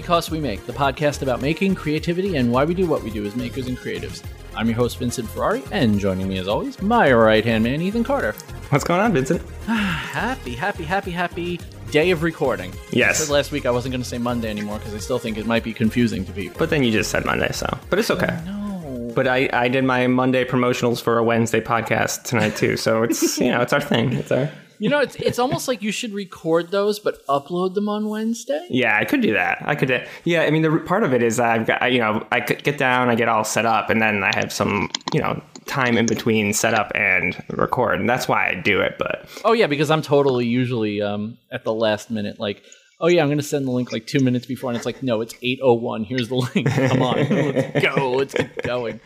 Because We Make, the podcast about making, creativity, and why we do what we do as makers and creatives. I'm your host, Vincent Ferrari, and joining me as always, my right hand man, Ethan Carter. What's going on, Vincent? happy, happy, happy, happy day of recording. Yes. Last week I wasn't going to say Monday anymore because I still think it might be confusing to people. But then you just said Monday, so. But it's okay. no. But I, I did my Monday promotionals for a Wednesday podcast tonight too, so it's you know it's our thing. It's our You know, it's it's almost like you should record those but upload them on Wednesday. yeah. I could do that. I could. Yeah. I mean, the part of it is I've got I- you know I could get down, I get all set up, and then I have some you know time in between setup and record, and that's why I do it. But Oh yeah, because I'm totally usually um, at the last minute, like, oh yeah, I'm going to send the link like two minutes before, and it's like, no, it's 8:01. Here's the link. Come on, let's go. Let's get going.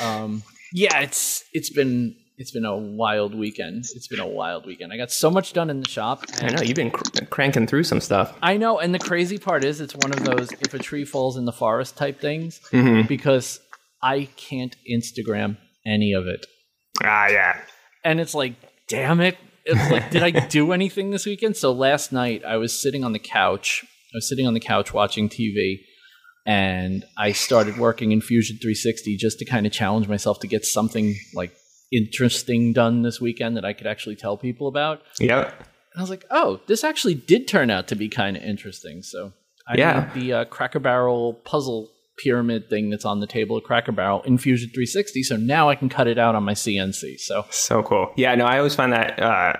Um, yeah, it's it's been it's been a wild weekend. It's been a wild weekend. I got so much done in the shop. I know you've been cr- cranking through some stuff. I know, and the crazy part is, it's one of those if a tree falls in the forest type things because I can't Instagram any of it, Ah, yeah. and it's like, damn it! It's like, did I do anything this weekend? So last night I was sitting on the couch. I was sitting on the couch watching TV, and I started working in Fusion 360 just to kind of challenge myself to get something like interesting done this weekend that I could actually tell people about. Yeah. And I was like, oh, this actually did turn out to be kind of interesting. So I Yeah. the uh, Cracker Barrel puzzle pyramid thing that's on the table at Cracker Barrel in Fusion 360. So now I can cut it out on my CNC. So So cool. Yeah, no, I always find that uh,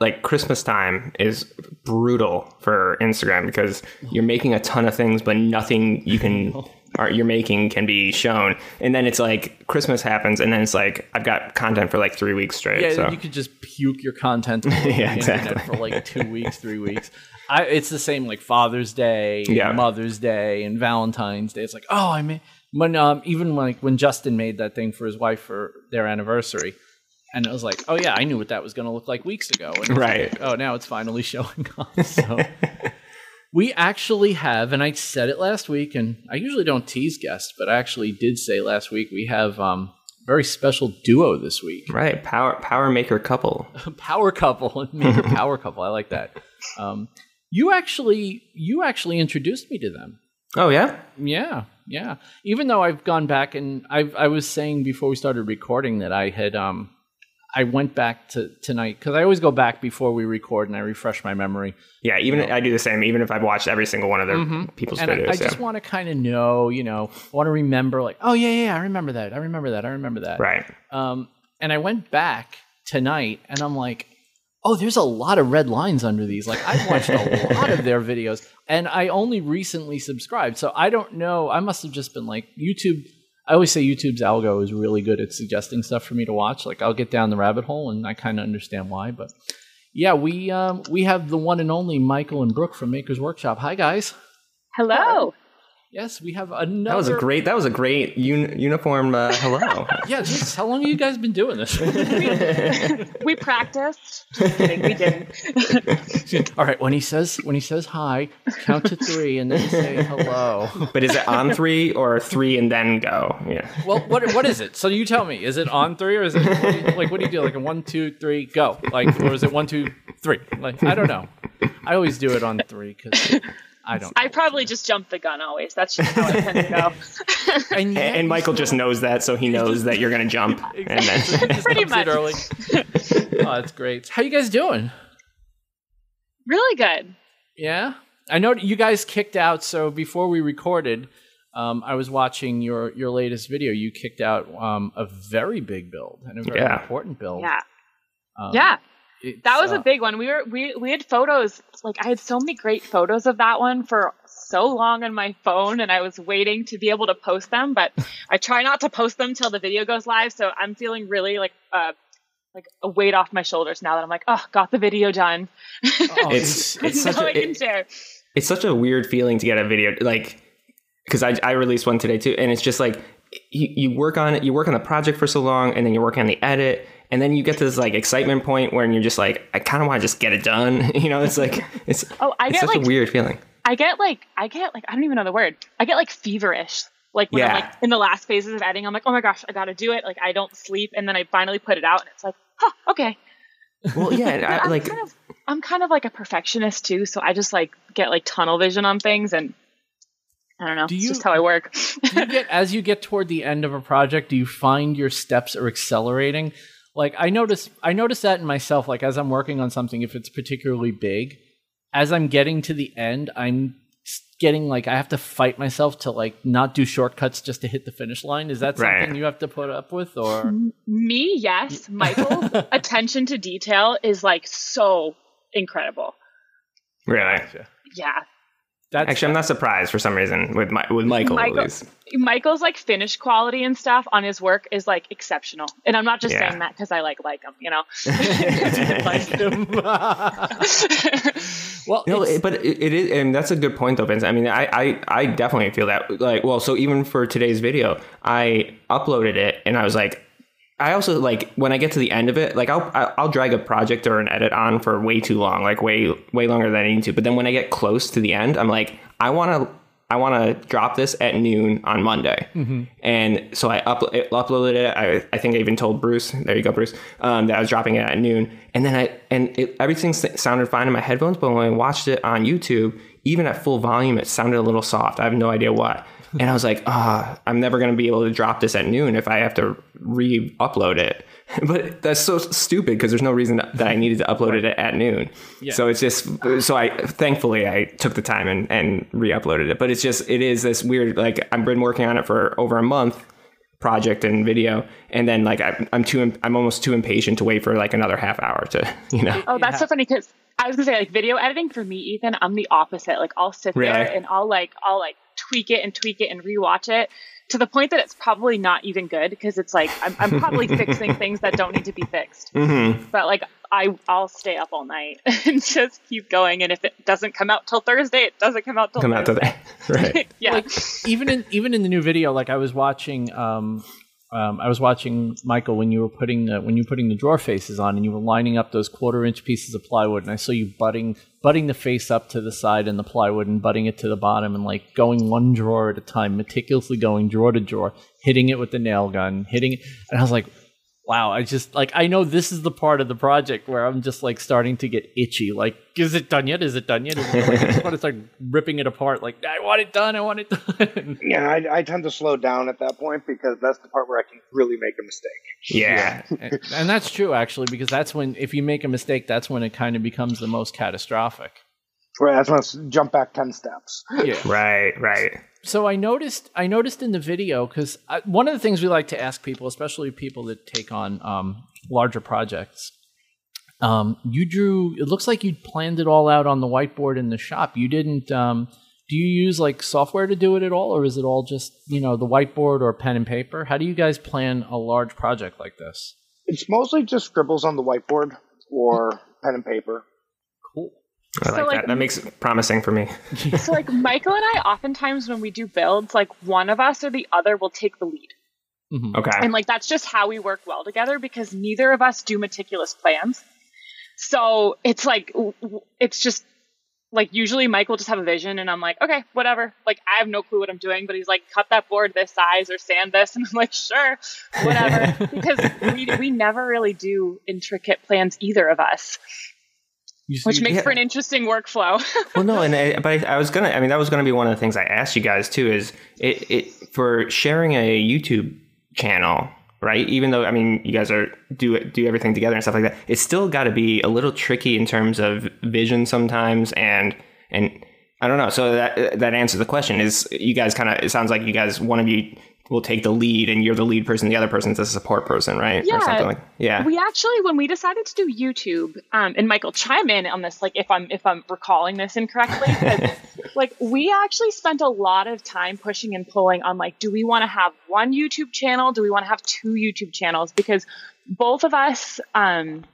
like Christmas time is brutal for Instagram because you're making a ton of things, but nothing you can or you're making can be shown. And then it's like Christmas happens, and then it's like I've got content for like three weeks straight. yeah, so you could just puke your content Yeah, exactly. for like two weeks, three weeks. I, it's the same like Father's Day, Yeah. Mother's Day, and Valentine's Day. It's like, oh, I mean, when um, even like when Justin made that thing for his wife for their anniversary, and it was like, oh yeah, I knew what that was going to look like weeks ago. And Right. like, oh, now it's finally showing up. So we actually have, and I said it last week, and I usually don't tease guests, but I actually did say last week we have um, a very special duo this week. Right, power power maker couple. power couple maker power couple i like that. Um, you actually you actually introduced me to them. Oh yeah, yeah yeah. Even though i've gone back and i i was saying before we started recording that i had um i went back to tonight because i always go back before we record and i refresh my memory yeah. Even I do the same. Even if I've watched every single one of their people's Mm-hmm. and I, videos. I yeah. just want to kind of know you know want to remember like oh yeah yeah i remember that i remember that i remember that right. Um, and I went back tonight and I'm like, oh, there's a lot of red lines under these. Like, I've watched a lot of their videos and I only recently subscribed. So I don't know. I must have just been like, YouTube. I always say YouTube's algo is really good at suggesting stuff for me to watch. Like, I'll get down the rabbit hole and I kind of understand why. But yeah, we um, we have the one and only Michael and Brooke from Maker's Workshop. Hi, guys. Hello. Yes, we have another. That was a great. That was a great un- uniform. Uh, hello. Yeah, Jesus, how long have you guys been doing this? We practiced. Just kidding, we didn't. All right, when he says when he says hi, count to three and then say hello. but is it on three or three and then go? Yeah. Well, what what is it? So you tell me. Is it on three or is it what you- like what do you do? Like a one, two, three, go? Like or is it one, two, three? Like I don't know. I always do it on three because I don't. I probably just jump the gun always. That's just how I tend to go. and, yet And, and Michael just knows that, so he knows that you're gonna jump. And then Pretty much. early. Oh, that's great. How you guys doing? really good. Yeah, I know you guys kicked out. So before we recorded, um, I was watching your your latest video. You kicked out um, a very big build and a very Yeah. important build. Yeah. Um, Yeah. It's, That was uh, a big one. We were we we had photos like I had so many great photos of that one for so long on my phone and I was waiting to be able to post them, but I try not to post them till the video goes live, so I'm feeling really like uh like a weight off my shoulders now that I'm like, oh, got the video done. oh, it's it's such can it- share. it's such a weird feeling to get a video like because I I released one today too, and it's just like you, you work on it, you work on the project for so long, and then you're working on the edit, and then you get to this like excitement point where you're just like, I kind of want to just get it done. You know, it's like it's Oh, I it's get such like a weird feeling. I get like I get like I don't even know the word. I get like feverish. Like when I'm like in the last phases of editing, I'm like, oh my gosh, I gotta do it. Like I don't sleep, and then I finally put it out, and it's like, huh, okay. Well, yeah, But I, I'm like kind of I'm kind of like a perfectionist too, so I just like get like tunnel vision on things, and I don't know. Do it's you- just how I work. do you get as you get toward the end of a project do you find your steps are accelerating like i notice i notice that in myself like as i'm working on something if it's particularly big as i'm getting to the end i'm getting like i have to fight myself to like not do shortcuts just to hit the finish line is that something Right. you have to put up with or Me, yes. Michael's attention to detail is like so incredible. Really? Yeah. That's Actually, I'm not surprised for some reason with my, with Michael, Michael- Michael's like finish quality and stuff on his work is like exceptional. And I'm not just Yeah. saying that because I like like him, you know. well No, it- but it, it is, and that's a good point, though, Vince. I mean, I, I, I definitely feel that. Like, well, so even for today's video, I uploaded it, and I was like, I also like when I get to the end of it, like I'll I'll drag a project or an edit on for way too long, like way way longer than I need to. But then when I get close to the end, I'm like, I want to. I want to drop this at noon on Monday, and so I up, uploaded it. I, I think I even told Bruce, there you go, Bruce, um, that I was dropping it at noon. And then I and it, everything sounded fine in my headphones, but when I watched it on YouTube, even at full volume, it sounded a little soft. I have no idea why. And I was like, ah, I'm never going to be able to drop this at noon if I have to re-upload it. But that's so stupid because there's no reason that I needed to upload it at noon. Yeah. So it's just so I thankfully I took the time and, and re-uploaded it. But it's just it is this weird like I've been working on it for over a month project and video and then like I, I'm too I'm almost too impatient to wait for like another half hour to you know Oh, that's so funny because I was gonna say like video editing for me, Ethan. I'm the opposite. Like I'll sit Really? there and I'll like I'll like tweak it and tweak it and rewatch it to the point that it's probably not even good because it's like I'm, I'm probably fixing things that don't need to be fixed. mm-hmm. But like I I'll stay up all night and just keep going. And if it doesn't come out till Thursday, it doesn't come out till come out to Thursday. right yeah. like even in even in the new video like i was watching um um, I was watching Michael when you were putting the, when you were putting the drawer faces on, and you were lining up those quarter inch pieces of plywood, and I saw you butting butting the face up to the side in the plywood and butting it to the bottom, and like going one drawer at a time, meticulously going drawer to drawer, hitting it with the nail gun, hitting it, and I was like, wow, I just like I know this is the part of the project where I'm just like starting to get itchy. Like, is it done yet? Is it done yet? Is it done? Like, I just want to start ripping it apart. Like, I want it done. I want it done. Yeah, I, I tend to slow down at that point because that's the part where I can really make a mistake. yeah and, and that's true actually because that's when if you make a mistake that's when it kind of becomes the most catastrophic Right, that's when it's jump back ten steps. yeah right right so i noticed i noticed in the video because one of the things we like to ask people especially people that take on um, larger projects um, you drew it looks like you planned it all out on the whiteboard in the shop. You didn't um, do you use like software to do it at all or is it all just you know the whiteboard or pen and paper? How do you guys plan a large project like this? It's mostly just scribbles on the whiteboard or pen and paper. Cool I like, So, like, that that makes it promising for me so like Michael and I oftentimes when we do builds, like one of us or the other will take the lead. Mhm. okay And like that's just how we work well together because neither of us do meticulous plans. So it's like w- w- it's just like usually Mike will just have a vision and I'm like, okay, whatever. Like I have no clue what I'm doing, but he's like, cut that board this size or sand this, and I'm like, sure, whatever. because we we never really do intricate plans either of us, You- which you- makes Yeah. for an interesting workflow. well no and I, but I, I was gonna i mean that was gonna be one of the things i asked you guys too is it, it for sharing a youtube channel right even though i mean you guys are do do everything together and stuff like that it's still got to be a little tricky in terms of vision sometimes and and i don't know so that that answers the question is you guys kind of it sounds like you guys one of you will take the lead and you're the lead person the other person's a support person right Yeah. or something like yeah We actually, when we decided to do YouTube, um, and Michael chime in on this, like if I'm if I'm recalling this incorrectly like we actually spent a lot of time pushing and pulling on like, do we want to have one YouTube channel? Do we want to have two YouTube channels? Because both of us, um,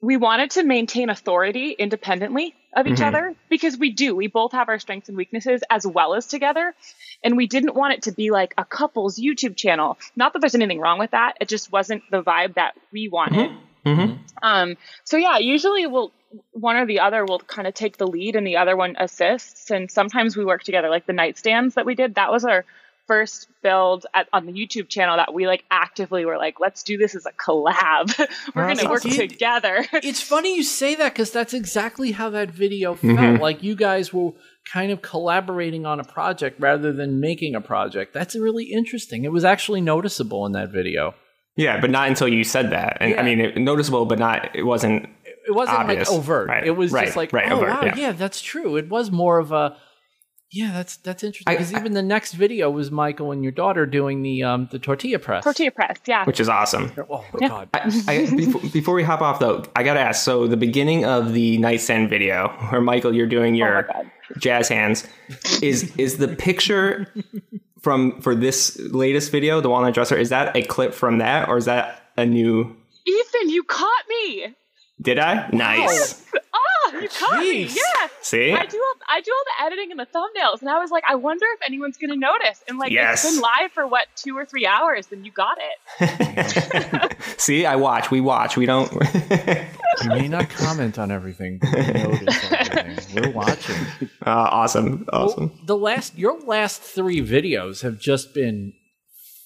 we wanted to maintain authority independently of each Mhm. other because we do. We both have our strengths and weaknesses as well as together. And we didn't want it to be like a couple's YouTube channel. Not that there's anything wrong with that. It just wasn't the vibe that we wanted. mm-hmm. Um, so yeah, usually we'll one or the other will kind of take the lead and the other one assists. And sometimes we work together. Like the nightstands that we did, that was our first build at, on the YouTube channel that we like actively were like, let's do this as a collab. we're Well, going to work it- together. it's funny you say that because that's exactly how that video felt. Mhm. Like you guys were kind of collaborating on a project rather than making a project. That's really interesting. It was actually noticeable in that video. Yeah, but not until you said that. And Yeah. I mean, it, noticeable, but not. It wasn't. It wasn't Obvious. like overt. Right, It was right, just like, right, oh overt, wow, yeah. yeah. that's true. It was more of a, yeah, that's that's interesting. Because even the next video was Michael and your daughter doing the um the tortilla press. Tortilla press, yeah. Which is awesome. Oh my Yeah. god. I, I, before, before we hop off, though, I gotta ask. So the beginning of the nightstand video, where Michael, you're doing oh your God. jazz hands, is is the picture from for this latest video, the walnut dresser? Is that a clip from that, or is that a new? Ethan, you caught me. Did I? Nice. Oh, you caught me. Jeez. Yeah. See, I do all, I do all the editing and the thumbnails, and I was like, I wonder if anyone's going to notice. And like, Yes. it's been live for what two or three hours, and you got it. see, I watch. We watch. We don't. You may not comment on everything, but we notice everything. We're watching. uh, awesome, awesome. Well, the last your last three videos have just been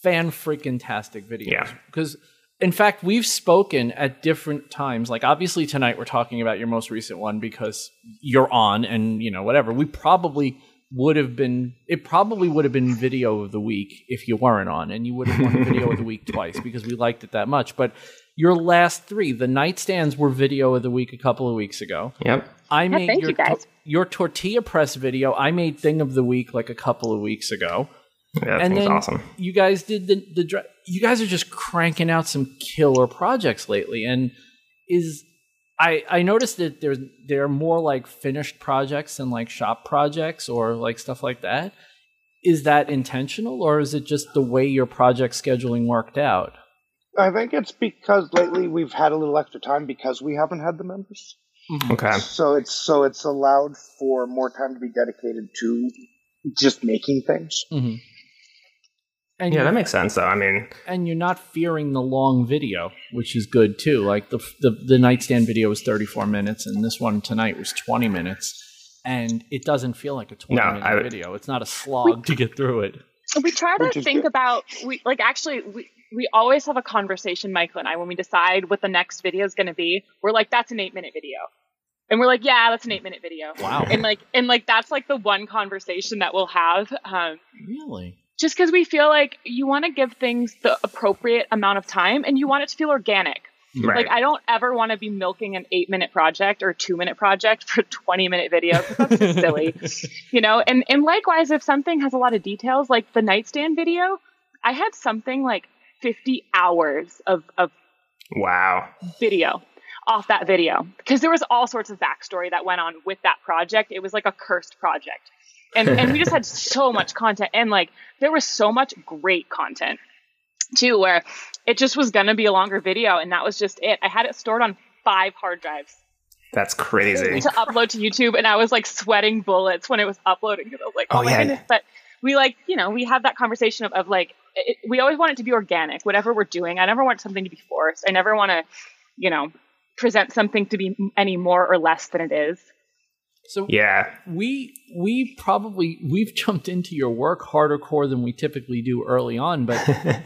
fan freaking tastic videos. Yeah. Because in fact, we've spoken at different times. Like obviously tonight we're talking about your most recent one because you're on and you know, whatever. We probably would have been it probably would have been video of the week if you weren't on and you would have won video of the week twice because we liked it that much. But your last three, the nightstands were video of the week a couple of weeks ago. Yep. I made thank your you, guys. your tortilla press video. I made thing of the week like a couple of weeks ago, Yeah, that and thing's then awesome. you guys did the the. Dra- You guys are just cranking out some killer projects lately, and is I I noticed that there's there are more like finished projects and like shop projects or like stuff like that. Is that intentional, or is it just the way your project scheduling worked out? I think it's because lately we've had a little extra time because we haven't had the members. Okay. So it's so it's allowed for more time to be dedicated to just making things. Mm-hmm. And Yeah, that makes sense, though. I mean, and you're not fearing the long video, which is good too. Like the the, the nightstand video was 34 minutes, and this one tonight was 20 minutes, and it doesn't feel like a 20 No, minute I- video. It's not a slog to get through it. We try to think good. about we like actually we we always have a conversation, Michael and I, when we decide what the next video is going to be. We're like, that's an eight minute video, and we're like, yeah, that's an eight minute video. Wow. And like and like that's like the one conversation that we'll have. Um, Really? Just because we feel like you want to give things the appropriate amount of time and you want it to feel organic. right. Like I don't ever want to be milking an eight minute project or two minute project for a twenty minute video that's just silly, you know. And and likewise, if something has a lot of details, like the nightstand video, I had something like fifty hours of of wow. video off that video because there was all sorts of backstory that went on with that project. It was like a cursed project. And and we just had so much content and like there was so much great content too where it just was going to be a longer video and that was just it. I had it stored on 5 hard drives That's crazy. to upload to YouTube and I was like sweating bullets when it was uploading because I was like, "Oh, Oh, my yeah. goodness." But we like, you know, we have that conversation of, of like it, we always want it to be organic whatever we're doing. I never want something to be forced. I never want to, you know, present something to be any more or less than it is. So Yeah. we we probably we've jumped into your work harder core than we typically do early on but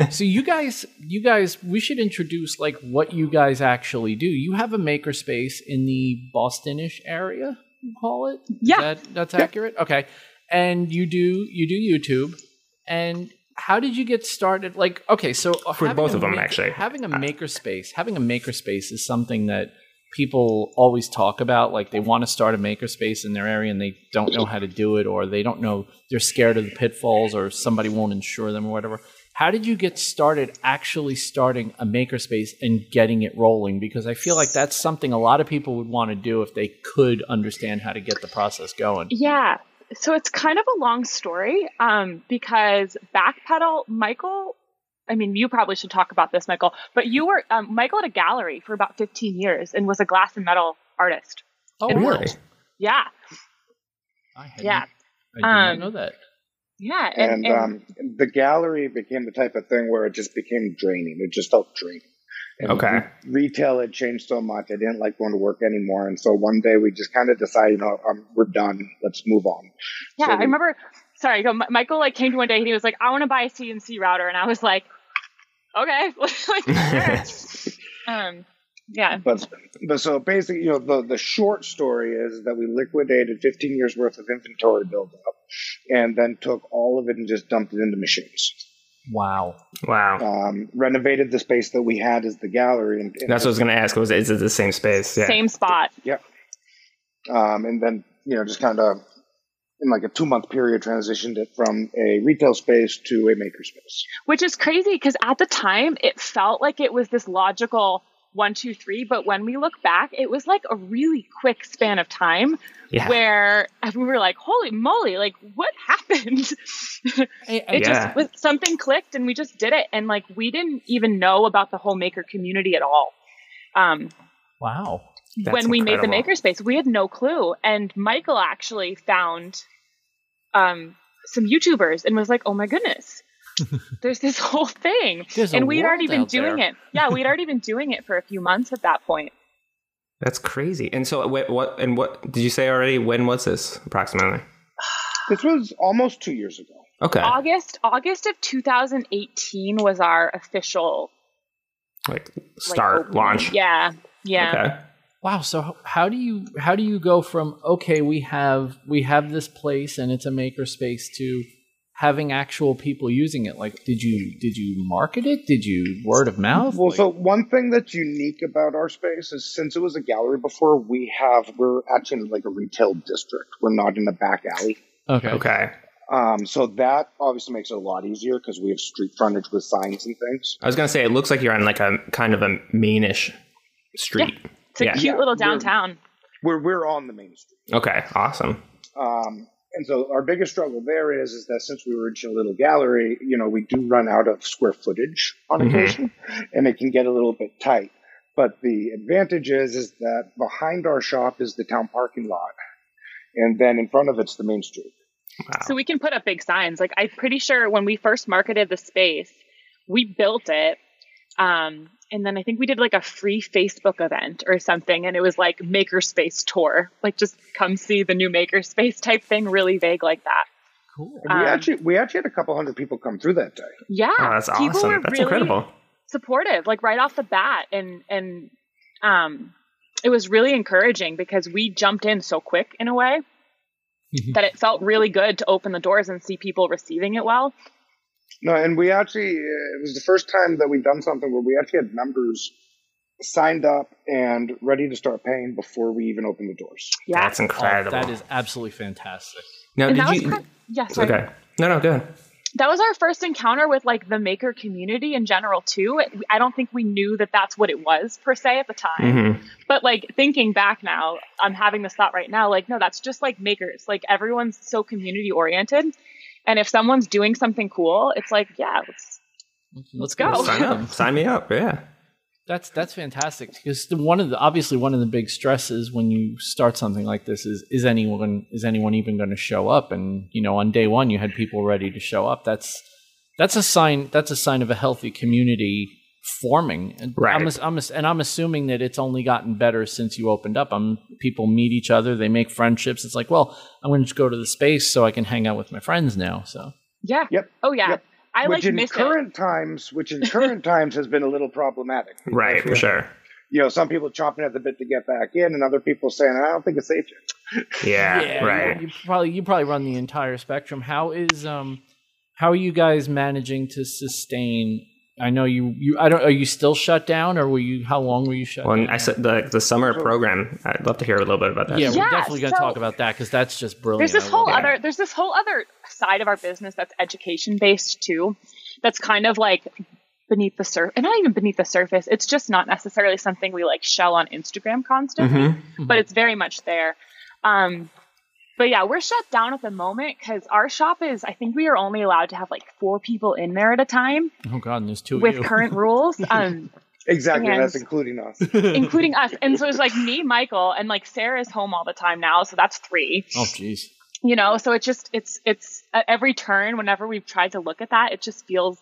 so you guys you guys we should introduce like what you guys actually do you have a makerspace in the bostonish area you call it. Yeah. that, that's accurate okay and you do you do youtube and how did you get started like okay so For both of them, maker- actually. having a uh, makerspace having a makerspace is something that people always talk about like they want to start a makerspace in their area and they don't know how to do it or they don't know they're scared of the pitfalls or somebody won't insure them or whatever. How did you get started actually starting a makerspace and getting it rolling? Because i feel like that's something a lot of people would want to do if they could understand how to get the process going. Yeah. So it's kind of a long story um, because Backpedal, Michael, I mean, you probably should talk about this, Michael, but you were, um, Michael had a gallery for about 15 years and was a glass and metal artist. oh And wow. Really? Yeah. I hadn't- Yeah. i did not Um, know that Yeah. And, um, the gallery became the type of thing where it just became draining. It just felt draining. And Okay. Retail had changed so much. I didn't like going to work anymore. And so one day we just kind of decided, you know, um, we're done. Let's move on. Yeah, So I remember sorry, Michael like came to one day and he was like, I want to buy a CNC router. And I was like, okay. like, um, yeah. But, but so basically, you know, the, the short story is that we liquidated 15 years worth of inventory buildup and then took all of it and just dumped it into machines. Wow. Wow. Um, renovated the space that we had as the gallery. And, and That's what I was going to ask. Was is it the same space? Yeah. Same spot. Yep. Um, and then, you know, just kind of in like a two month period transitioned it from a retail space to a maker space. Which is crazy because at the time it felt like it was this logical one, two, three. But when we look back, it was like a really quick span of time Yeah. where we were like, holy moly, like what happened? It Yeah. just was something clicked and we just did it. And like we didn't even know about the whole maker community at all. Um, wow. That's when we made the incredible. makerspace, we had no clue. And Michael actually found um, some YouTubers and was like, "Oh my goodness, there's this whole thing." There's and we'd already been doing there. it. Yeah, we'd already been doing it for a few months at that point. That's crazy. And so, what, what? And what did you say already? When was this approximately? This was almost two years ago. Okay. August August of 2018 was our official Like like, start opening. launch. Yeah, yeah. Okay. Wow. So how do you how do you go from okay we have we have this place and it's a makerspace to having actual people using it? Like, did you did you market it? Did you word of mouth? Well, Like- so one thing that's unique about our space is since it was a gallery before, we have we're actually in like a retail district. We're not in a back alley. okay. Okay. Um, so that obviously makes it a lot easier because we have street frontage with signs and things. I was gonna say it looks like you're on like a kind of a mainish street. It's a Yeah. cute Yeah, little we're- downtown. We're we're on the main street. Okay. Awesome. Um, and so our biggest struggle there is is that since we were in a little gallery, you know, we do run out of square footage on Mhm. occasion, and it can get a little bit tight. But the advantage is is that behind our shop is the town parking lot, and then in front of it's the main street. Wow. So we can put up big signs. Like I'm pretty sure when we first marketed the space, we built it. Um, and then I think we did like a free Facebook event or something, and it was like Makerspace tour, like just come see the new Makerspace type thing, really vague like that. Cool. And we Um, actually we actually had a couple hundred people come through that day. Yeah, oh, that's people awesome. were That's really incredible. supportive, like right off the bat, and and um, it was really encouraging because we jumped in so quick in a way that it felt really good to open the doors and see people receiving it well. No, and we actually uh, it was the first time that we'd done something where we actually had members signed up and ready to start paying before we even opened the doors. Yeah, That's Oh, incredible. that is absolutely fantastic. Now, and did that was you? kind yeah, sorry. okay. No, no, go ahead. that was our first encounter with like the maker community in general too i don't think we knew that that's what it was per se at the time hmm but like thinking back now i'm having this thought right now like no that's just like makers like everyone's so community oriented and if someone's doing something cool it's like yeah let's Let's go. go. Sign up. Sign me up. Yeah. That's that's fantastic because the, one of the obviously one of the big stresses when you start something like this is is anyone is anyone even going to show up? And you know, on day one you had people ready to show up. That's that's a sign. That's a sign of a healthy community forming. And Right. I'm, I'm and I'm assuming that it's only gotten better since you opened up. I'm people meet each other, they make friendships. It's like, well, I'm going to just go to the space so I can hang out with my friends now. So yeah Yep. oh yeah Yep. i which like in miss it current times, which in current times has been a little problematic. Right. For sure. You know, some people chomping at the bit to get back in, and other people saying, "I don't think it's safe yet." Yeah. you- right. You, probably you probably run the entire spectrum. How is um how are you guys managing to sustain? I know you you I don't are you still shut down or were you how long were you shut Well, down? and I said the the summer program. I'd love to hear a little bit about that. yeah, Yeah, we're definitely going to so- talk about that because that's just brilliant. there's this whole love it. other there's this whole other side of our business that's education based too that's kind of like beneath the surface and not even beneath the surface it's just not necessarily something we like shell on instagram constantly Mhm. but it's very much there um but yeah we're shut down at the moment because our shop is i think we are only allowed to have like four people in there at a time Oh god, and there's two with of you. current rules um Exactly, And- that's including us. including us and so it's like me michael and like sarah's home all the time now so that's three oh jeez. you know so it's just it's it's at every turn whenever we've tried to look at that it just feels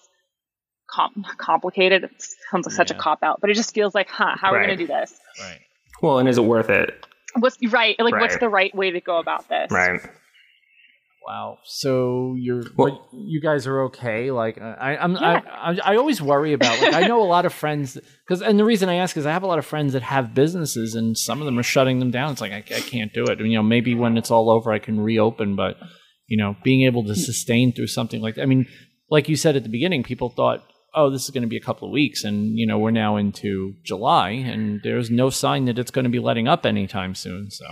com- complicated it sounds like such a cop out but it just feels like huh how are we gonna do this Right. Well, and is it worth it? What's right like what's the right way to go about this Right. Wow. So you're Well- you guys are okay? Like uh, I, I'm Yeah. I, I I always worry about like I know a lot of friends because and the reason I ask is I have a lot of friends that have businesses and some of them are shutting them down. It's like I, I can't do it. You know, maybe when it's all over I can reopen, but you know, being able to hmm. sustain through something like that. I mean, like you said at the beginning, people thought. Oh, this is going to be a couple of weeks, and you know we're now into July, and there's no sign that it's going to be letting up anytime soon. So,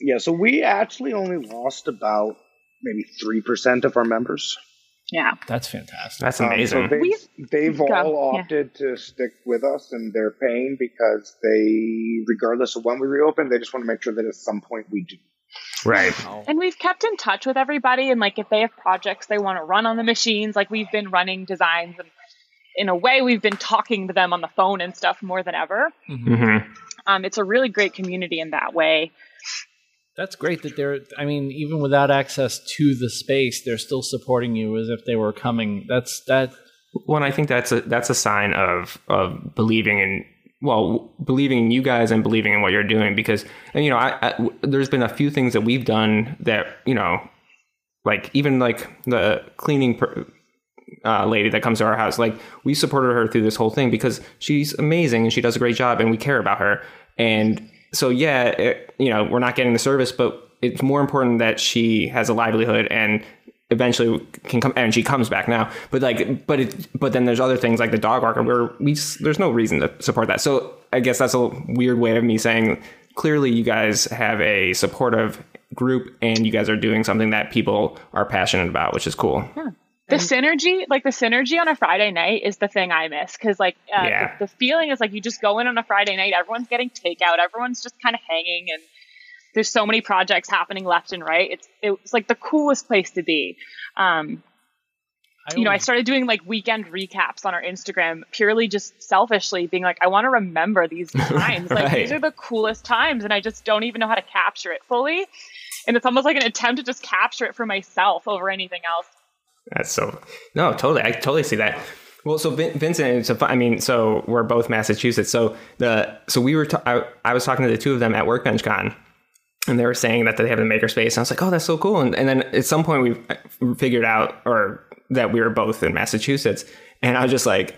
Yeah, so we actually only lost about maybe three percent of our members. Yeah. that's fantastic. That's Um, amazing. so they, they've Go, all yeah. opted to stick with us, and they're paying because they, regardless of when we reopen, they just want to make sure that at some point we do. right. And we've kept in touch with everybody. And like, if they have projects they want to run on the machines, like we've been running designs and in a way, we've been talking to them on the phone and stuff more than ever. hmm Um, it's a really great community in that way. That's great that they're. I mean, even without access to the space, they're still supporting you as if they were coming. That's that. Well, I think that's a that's a sign of of believing in well, believing in you guys and believing in what you're doing because and you know, I, I w- there's been a few things that we've done that you know, like even like the cleaning. Per, uh, lady that comes to our house, like we supported her through this whole thing because she's amazing and she does a great job and we care about her. And so, yeah, it, you know, we're not getting the service, but it's more important that she has a livelihood and eventually can come and she comes back now. But like but it but then there's other things like the dog walker where we there's no reason to support that. So i guess that's a weird way of me saying clearly you guys have a supportive group and you guys are doing something that people are passionate about which is cool The synergy, like the synergy on a Friday night, is the thing I miss because, like, uh, Yeah. the, the feeling is like you just go in on a Friday night, everyone's getting takeout, everyone's just kind of hanging, and there's so many projects happening left and right. It's it's like the coolest place to be. Um, you know, I started doing like weekend recaps on our Instagram purely just selfishly being like, I want to remember these times. Like, these are the coolest times, and I just don't even know how to capture it fully. And it's almost like an attempt to just capture it for myself over anything else. That's so no, totally. I totally see that. Well, so Vin- Vincent, it's a, fu- I mean, so we're both Massachusetts. So the so we were I, I was talking to the two of them at Workbench Con, and they were saying that they have a makerspace. And I was like, oh, that's so cool. And, and then at some point we figured out or that we were both in Massachusetts, and I was just like.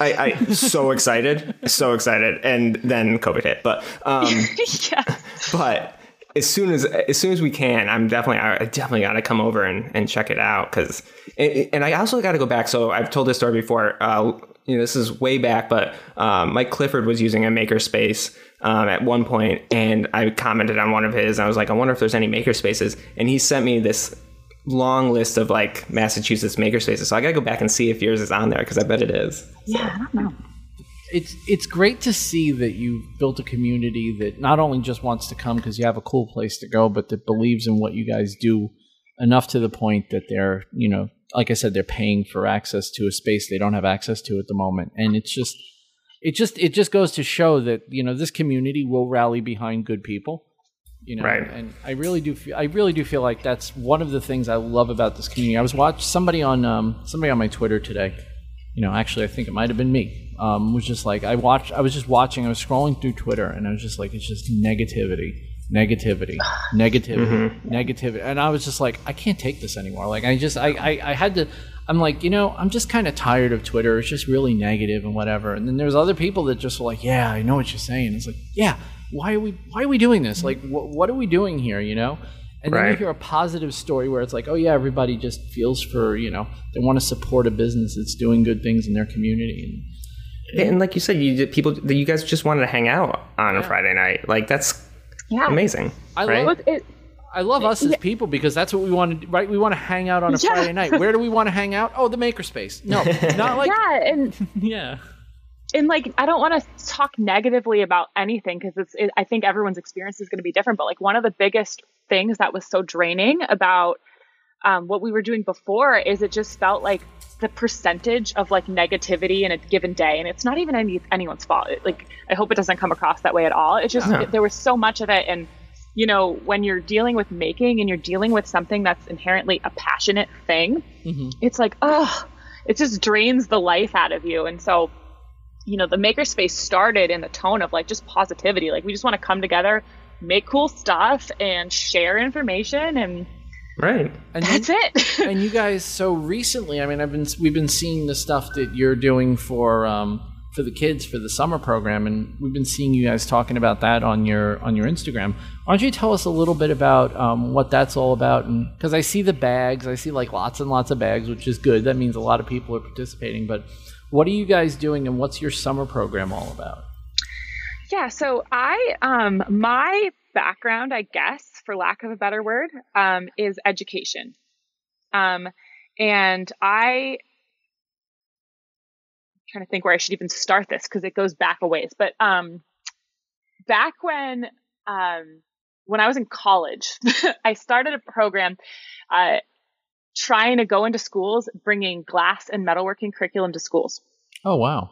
I, I so excited, so excited, and then COVID hit. But um, yeah. but as soon as as soon as we can, I'm definitely I definitely got to come over and, and check it out because and I also got to go back. So I've told this story before. Uh, you know, this is way back, but um, Mike Clifford was using a makerspace um, at one point, and I commented on one of his. And I was like, I wonder if there's any makerspaces, and he sent me this long list of like Massachusetts makerspaces. So I got to go back and see if yours is on there because I bet it is. Yeah, I don't know. It's it's great to see that you've built a community that not only just wants to come because you have a cool place to go, but that believes in what you guys do enough to the point that they're you know like I said they're paying for access to a space they don't have access to at the moment, and it's just it just it just goes to show that you know this community will rally behind good people. You know, Right. and I really do feel I really do feel like that's one of the things I love about this community. I was watch somebody on um, somebody on my Twitter today you know, actually, I think it might have been me. Um, was just like I watched. I was just watching. I was scrolling through Twitter, and I was just like, it's just negativity, negativity, negativity, negativity, and I was just like, I can't take this anymore. Like I just, I, I, I had to. I'm like, you know, I'm just kind of tired of Twitter. It's just really negative and whatever. And then there's other people that just were like, yeah, I know what you're saying. It's like, yeah, why are we, why are we doing this? Like, wh- what are we doing here? You know. And then you hear a positive story where it's like, oh yeah, everybody just feels for you know they want to support a business that's doing good things in their community. And like you said, you did- people that you guys just wanted to hang out on a Friday night. Like that's Yeah. amazing. I right? love it, I love us as people because that's what we want to do, right? We want to hang out on a Yeah. Friday night. Where do we want to hang out? Oh, the makerspace. No, not like yeah, and yeah. And like I don't want to talk negatively about anything because it's it, I think everyone's experience is going to be different. But like one of the biggest things that was so draining about um, what we were doing before is it just felt like the percentage of like negativity in a given day, and it's not even any anyone's fault. It, like I hope it doesn't come across that way at all. It's just it- there was so much of it, and you know when you're dealing with making and you're dealing with something that's inherently a passionate thing, it's like oh, it just drains the life out of you, and so you know, the makerspace started in the tone of like just positivity. Like we just want to come together, make cool stuff and share information and Right. And That's then- it. and you guys so recently i mean i've been we've been seeing the stuff that you're doing for um for the kids for the summer program and we've been seeing you guys talking about that on your on your instagram why don't you tell us a little bit about um, what that's all about and because i see the bags i see like lots and lots of bags which is good that means a lot of people are participating but what are you guys doing and what's your summer program all about Yeah, so I um my background, I guess, for lack of a better word, um, is education. Um and I I'm trying to think where I should even start this because it goes back a ways. But um back when um when I was in college, I started a program uh trying to go into schools bringing glass and metalworking curriculum to schools. oh wow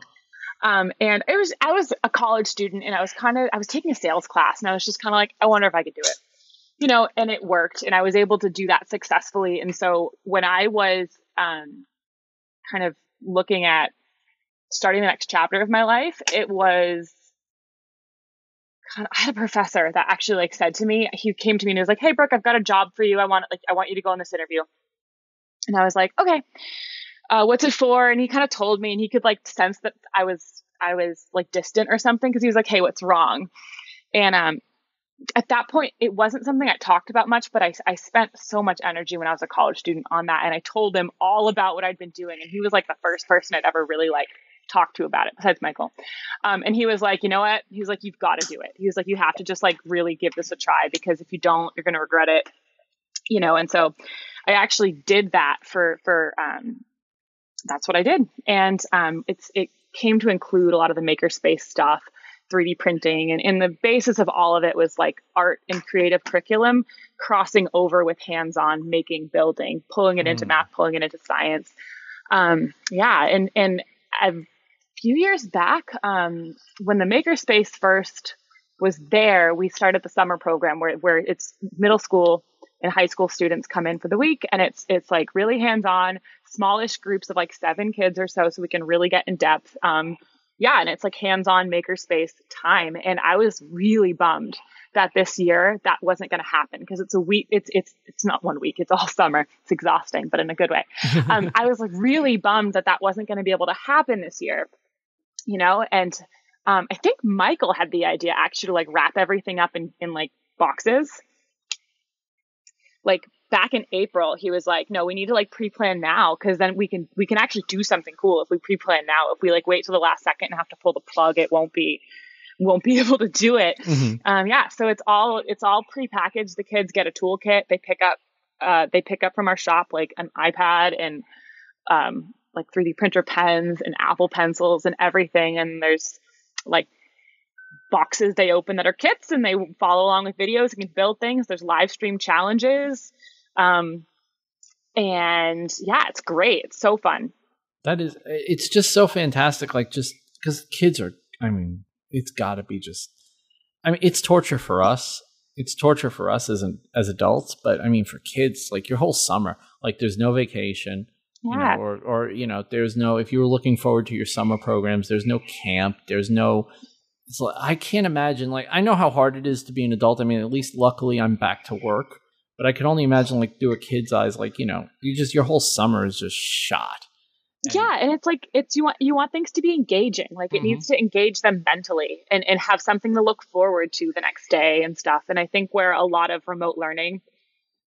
Um, and it was, I was a college student and I was kind of, I was taking a sales class and I was just kind of like, I wonder if I could do it, you know, and it worked and I was able to do that successfully. And so when I was, um, kind of looking at starting the next chapter of my life, it was, kind of, I had a professor that actually like said to me, he came to me and he was like, Hey, Brooke, I've got a job for you. I want, like, I want you to go on this interview. And I was like, okay uh, what's it for? And he kind of told me, and he could like sense that I was I was like distant or something because he was like, hey, what's wrong? And um, at that point, it wasn't something I talked about much, but I I spent so much energy when I was a college student on that, and I told him all about what I'd been doing, and he was like the first person I'd ever really like talked to about it besides Michael. Um, and he was like, you know what? He was like, you've got to do it. He was like, you have to just like really give this a try because if you don't, you're gonna regret it. You know, and so I actually did that for for um, that's what I did. And um, it's it came to include a lot of the makerspace stuff, 3D printing, and, and the basis of all of it was like art and creative curriculum crossing over with hands-on making, building, pulling it into Mm. math, pulling it into science. Um, yeah, and and a few years back, um, when the makerspace first was there, we started the summer program where where it's middle school and high school students come in for the week, and it's it's like really hands-on smallish groups of like seven kids or so, so we can really get in depth. Um, yeah, and it's like hands-on makerspace time. And I was really bummed that this year that wasn't going to happen because it's a week. It's it's it's not one week. It's all summer. It's exhausting, but in a good way. Um, I was like really bummed that that wasn't going to be able to happen this year. You know, and um, I think Michael had the idea actually to like wrap everything up in in like boxes. Like back in April, he was like, "No, we need to like pre-plan now because then we can we can actually do something cool if we pre-plan now. If we like wait till the last second and have to pull the plug, it won't be won't be able to do it." Mhm. Um, yeah, so it's all it's all pre-packaged. The kids get a toolkit. They pick up uh, they pick up from our shop like an iPad and um, like 3D printer pens and Apple pencils and everything. And there's like boxes they open that are kits and they follow along with videos and can build things. There's live stream challenges. Um, and yeah, it's great. It's so fun. That is, it's just so fantastic. Like, just because kids are, I mean, it's got to be just, I mean, it's torture for us. It's torture for us as an, as adults, but I mean, for kids, like your whole summer, like there's no vacation, you Yeah. know, or or you know, there's no. If you were looking forward to your summer programs, there's no camp. There's no. It's like, I can't imagine. Like, I know how hard it is to be an adult. I mean, at least luckily I'm back to work, but I can only imagine, like, through a kid's eyes, like you know, you just your whole summer is just shot. And- yeah and it's like it's you want you want things to be engaging like it Mhm. needs to engage them mentally and and have something to look forward to the next day and stuff and i think where a lot of remote learning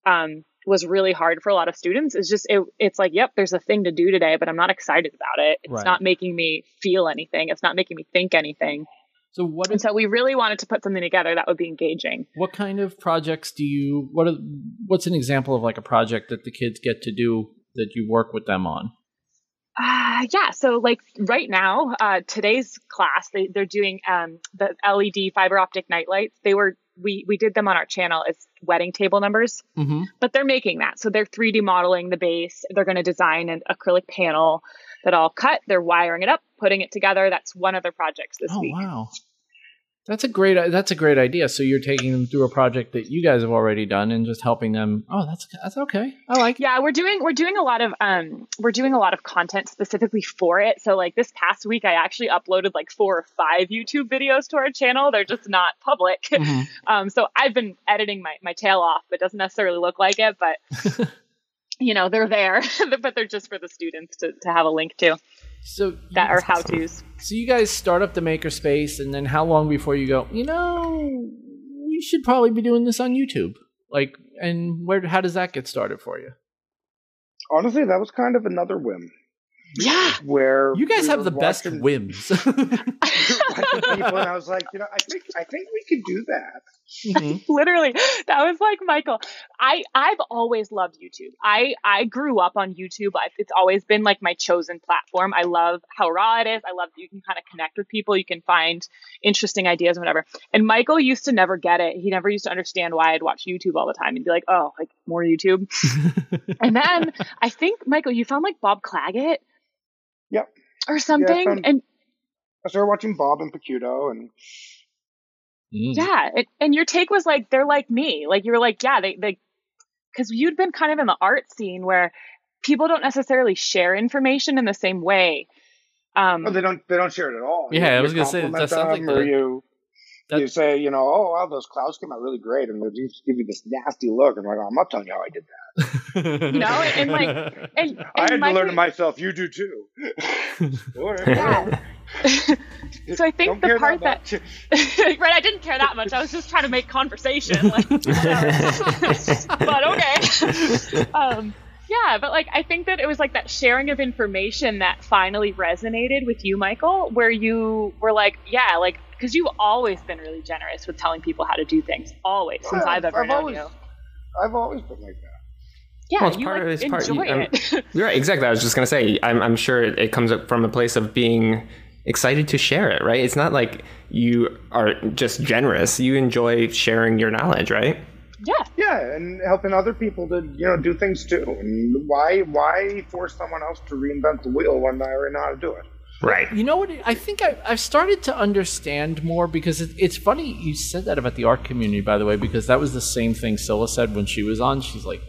um was really hard for a lot of students is just it, it's like yep there's a thing to do today but i'm not excited about it it's Right. not making me feel anything it's not making me think anything So what and is so we really wanted to put something together that would be engaging what kind of projects do you what are, what's an example of like a project that the kids get to do that you work with them on? Uh, yeah. So like right now, uh, today's class, they, they're doing um, the LED fiber optic night lights. They were, we, we did them on our channel as wedding table numbers, Mm-hmm. but they're making that. So they're 3D modeling the base. They're going to design an acrylic panel that I'll cut. They're wiring it up, putting it together. That's one of their projects this week. Oh week. wow. That's a great. That's a great idea. So you're taking them through a project that you guys have already done and just helping them. Oh, that's that's okay. I like. it. Yeah, we're doing we're doing a lot of um we're doing a lot of content specifically for it. So like this past week I actually uploaded like four or five YouTube videos to our channel. They're just not public. Mhm. um so I've been editing my my tail off, but it doesn't necessarily look like it, but you know, they're there, but they're just for the students to, to have a link to So that you, are how to's. so you guys start up the makerspace, and then how long before you go? You know, we should probably be doing this on YouTube. Like, and where? How does that get started for you? Honestly, that was kind of another whim. Yeah. Where You guys we have were the best whims. people, and I was like, you know, I think I think we could do that. Mhm. Literally, that was like Michael. I I've always loved YouTube. I I grew up on YouTube. I, it's always been like my chosen platform. I love how raw it is. I love that you can kind of connect with people. You can find interesting ideas and whatever. And Michael used to never get it. He never used to understand why I'd watch YouTube all the time. He'd be like, "Oh, like more YouTube." and then I think Michael, you found like Bob Clagett. Yep. Or something, found- and I started watching Bob and Picciuto, and Mm. Yeah, it, and your take was like they're like me. Like you were like, yeah, they they because you'd been kind of in the art scene where people don't necessarily share information in the same way. Um, oh, they don't they don't share it at all. Yeah, I was gonna say, compliment that sounds like or the- you that- you say, you know, oh wow, those clouds came out really great, and they just give you this nasty look, and I'm like, oh, I'm not telling you how I did that. You know, and, like, and, and I had to learn to myself. You do too. Whatever. Yeah. so I think Don't the part that that right, I didn't care that much. I was just trying to make conversation. Like, but okay. um, yeah, but like I think that it was like that sharing of information that finally resonated with you, Michael, where you were like, yeah, like because you've always been really generous with telling people how to do things, always since Yeah, I've ever I've known always- you. I've always been like that. Yeah, Well, it's you part like of- it's part- enjoy you- um, it. You're right, exactly. I was just gonna say, I'm, I'm sure it comes up from a place of being excited to share it, right? It's not like you are just generous. You enjoy sharing your knowledge, right? Yeah, Yeah, and helping other people to you know do things too. And why why force someone else to reinvent the wheel when I already know how to do it? Right. You know what? I think I, I've started to understand more because it, it's funny you said that about the art community, by the way, because that was the same thing Scylla said when she was on. She's like,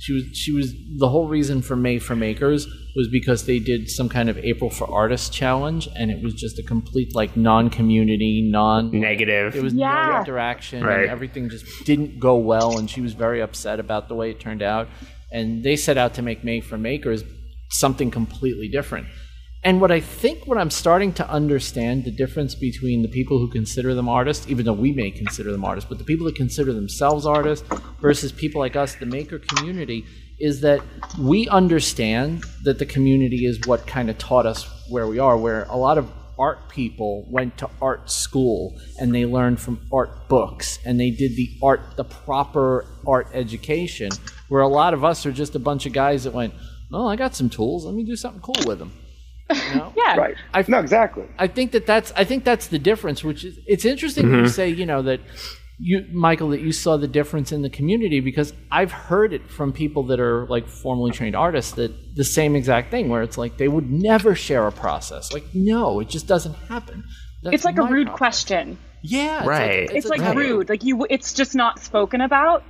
she was, she was the whole reason for May for Makers was because they did some kind of April for Artists challenge, and it was just a complete like non-community, non. Negative. It was no Yeah. interaction, Right. and everything just didn't go well, and she was very upset about the way it turned out. And they set out to make May for Makers something completely different. And what I think, what I'm starting to understand, the difference between the people who consider them artists, even though we may consider them artists, but the people that consider themselves artists versus people like us, the maker community, is that we understand that the community is what kind of taught us where we are, where a lot of art people went to art school and they learned from art books and they did the art the proper art education where a lot of us are just a bunch of guys that went oh i got some tools. Let me do something cool with them you know? yeah, Right. I- no, exactly. I think that that's I think that's the difference. Which is it's interesting when you mm-hmm. say you know that you Michael that you saw the difference in the community because I've heard it from people that are like formally trained artists that the same exact thing where it's like they would never share a process. Like no, it just doesn't happen. That's It's like a rude problem. question. Yeah, it's Right. Like, It's like Right. rude. Like you, it's just not spoken about.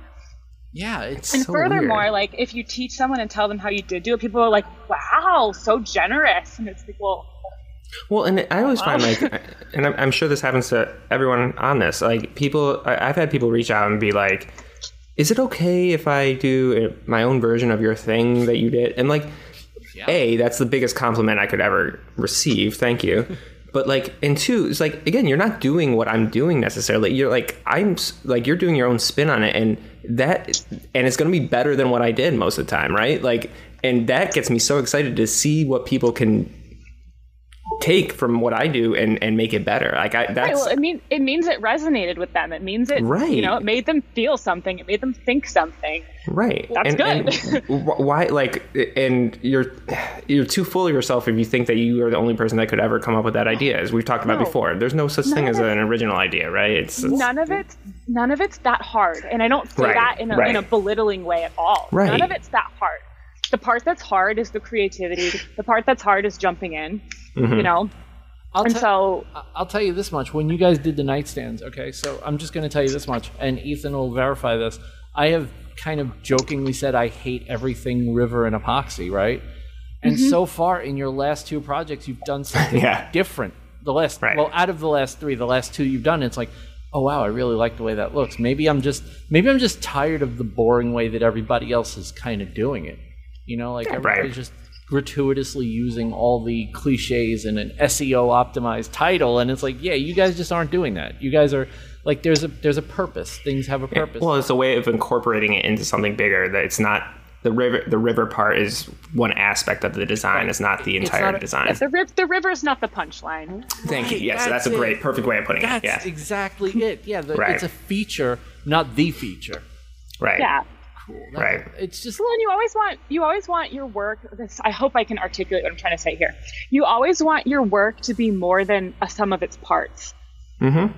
Yeah, it's And so furthermore, weird. like if you teach someone and tell them how you did do it, people are like, "Wow, so generous." And it's like, well, Well, and I always find like, and I'm, I'm sure this happens to everyone on this. Like, people, I- I've had people reach out and be like, "Is it okay if I do uh, my own version of your thing that you did?" And like, a, that's the biggest compliment I could ever receive. Thank you. But like, and two, it's like again, you're not doing what I'm doing necessarily. You're like, I'm like, you're doing your own spin on it, and that, and it's going to be better than what I did most of the time, right? Like, and that gets me so excited to see what people can take from what I do and and make it better. Like I right, that's well, it mean it means it resonated with them. It means it, Right. You know, it made them feel something. It made them think something. right. That's and, good. and why like and you're you're too full of yourself if you think that you are the only person that could ever come up with that idea. As we've talked about No. before, there's no such thing as an original idea, right? It's, it's None of it, none of it's that hard. And I don't say Right, that in a, right. in a belittling way at all. Right. None of it's that hard. The part that's hard is the creativity. The part that's hard is jumping in. Mm-hmm. You know, I'll and tell- so I'll tell you this much: when you guys did the nightstands, okay. So I'm just going to tell you this much, and Ethan will verify this. I have kind of jokingly said I hate everything river and epoxy, right? And Mm-hmm. so far in your last two projects, you've done something Yeah. different. The last, Right. well, out of the last three, the last two you've done, it's like, oh wow, I really like the way that looks. Maybe I'm just, maybe I'm just tired of the boring way that everybody else is kind of doing it. You know, like everybody's right. just gratuitously using all the cliches in an SEO optimized title, and it's like, yeah, you guys just aren't doing that. You guys are like, there's a there's a purpose. Things have a purpose. Well, it's a way of incorporating it into something bigger. That it's not the river. The river part is one aspect of the design. It's not the entire not a- design. the riv- the river's not the punchline. Thank you. Yes, that's, that's a great, perfect way of putting That's it. Yeah. exactly it. Yeah, the, Right. it's a feature, not the feature. Right. Yeah. Cool. That- Right. It's just Well, and you always want you always want your work. This I hope I can articulate what I'm trying to say here. You always want your work to be more than a sum of its parts. Mm-hmm.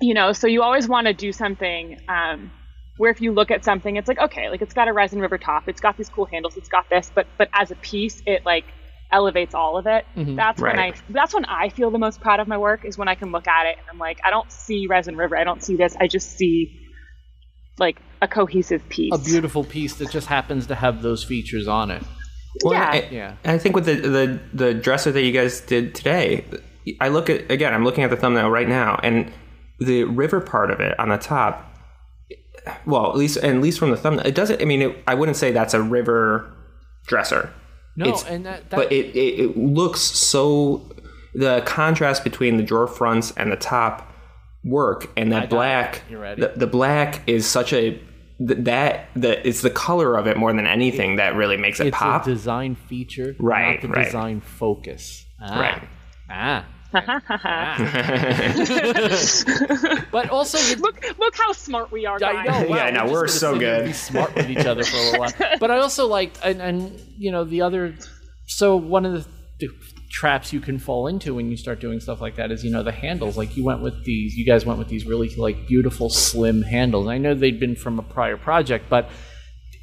You know, so you always want to do something um, where if you look at something, it's like okay, like it's got a resin river top, it's got these cool handles, it's got this, but but as a piece, it like elevates all of it. That's when I that's when I feel the most proud of my work is when I can look at it and I'm like, I don't see resin river, I don't see this, I just see like a cohesive piece. a beautiful piece that just happens to have those features on it. Well, Yeah. I, Yeah. and I think with the, the the dresser that you guys did today, I look at again. I'm looking at the thumbnail right now, and the river part of it on the top. Well, at least and at least from the thumbnail, it doesn't. I mean, it, I wouldn't say that's a river dresser. No, It's- and that, that but it, it, it looks so the contrast between the drawer fronts and the top work and that black The, the black is such a th- that the it's the color of it more than anything that really makes it it's pop a design feature, Right, not the right. design focus. Ah. Right. Ah. But also, you, Look, look how smart we are, I know. Wow, Yeah, no, just we're gonna so sit here and good. Be smart with each other for a little while. But I also liked, and, and you know, the other. So one of the, the traps you can fall into when you start doing stuff like that is, you know, the handles. Like you went with these. You guys went with these really like beautiful slim handles. I know they'd been from a prior project, but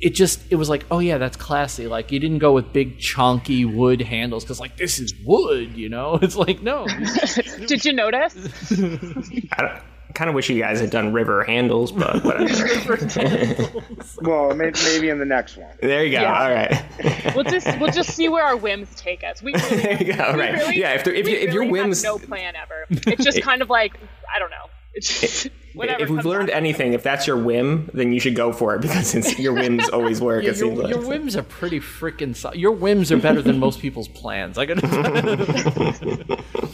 it just it was like oh yeah that's classy like you didn't go with big chunky wood handles because like this is wood you know it's like no Did you notice? I kind of wish you guys had done river handles, but whatever. Well, maybe, maybe in the next one. there you go. Yeah. All right. We'll just we'll just see where our whims take us. We really, there you go. we Right. really- yeah. If, there, if, we you, if your really have whims, no plan ever. It's just kind of like I don't know. It's whatever. if we've learned out. anything, if that's your whim, then you should go for it because it's, your whims always work. Yeah, it seems your, like. your whims are pretty freaking so- your whims are better than most people's plans i gotta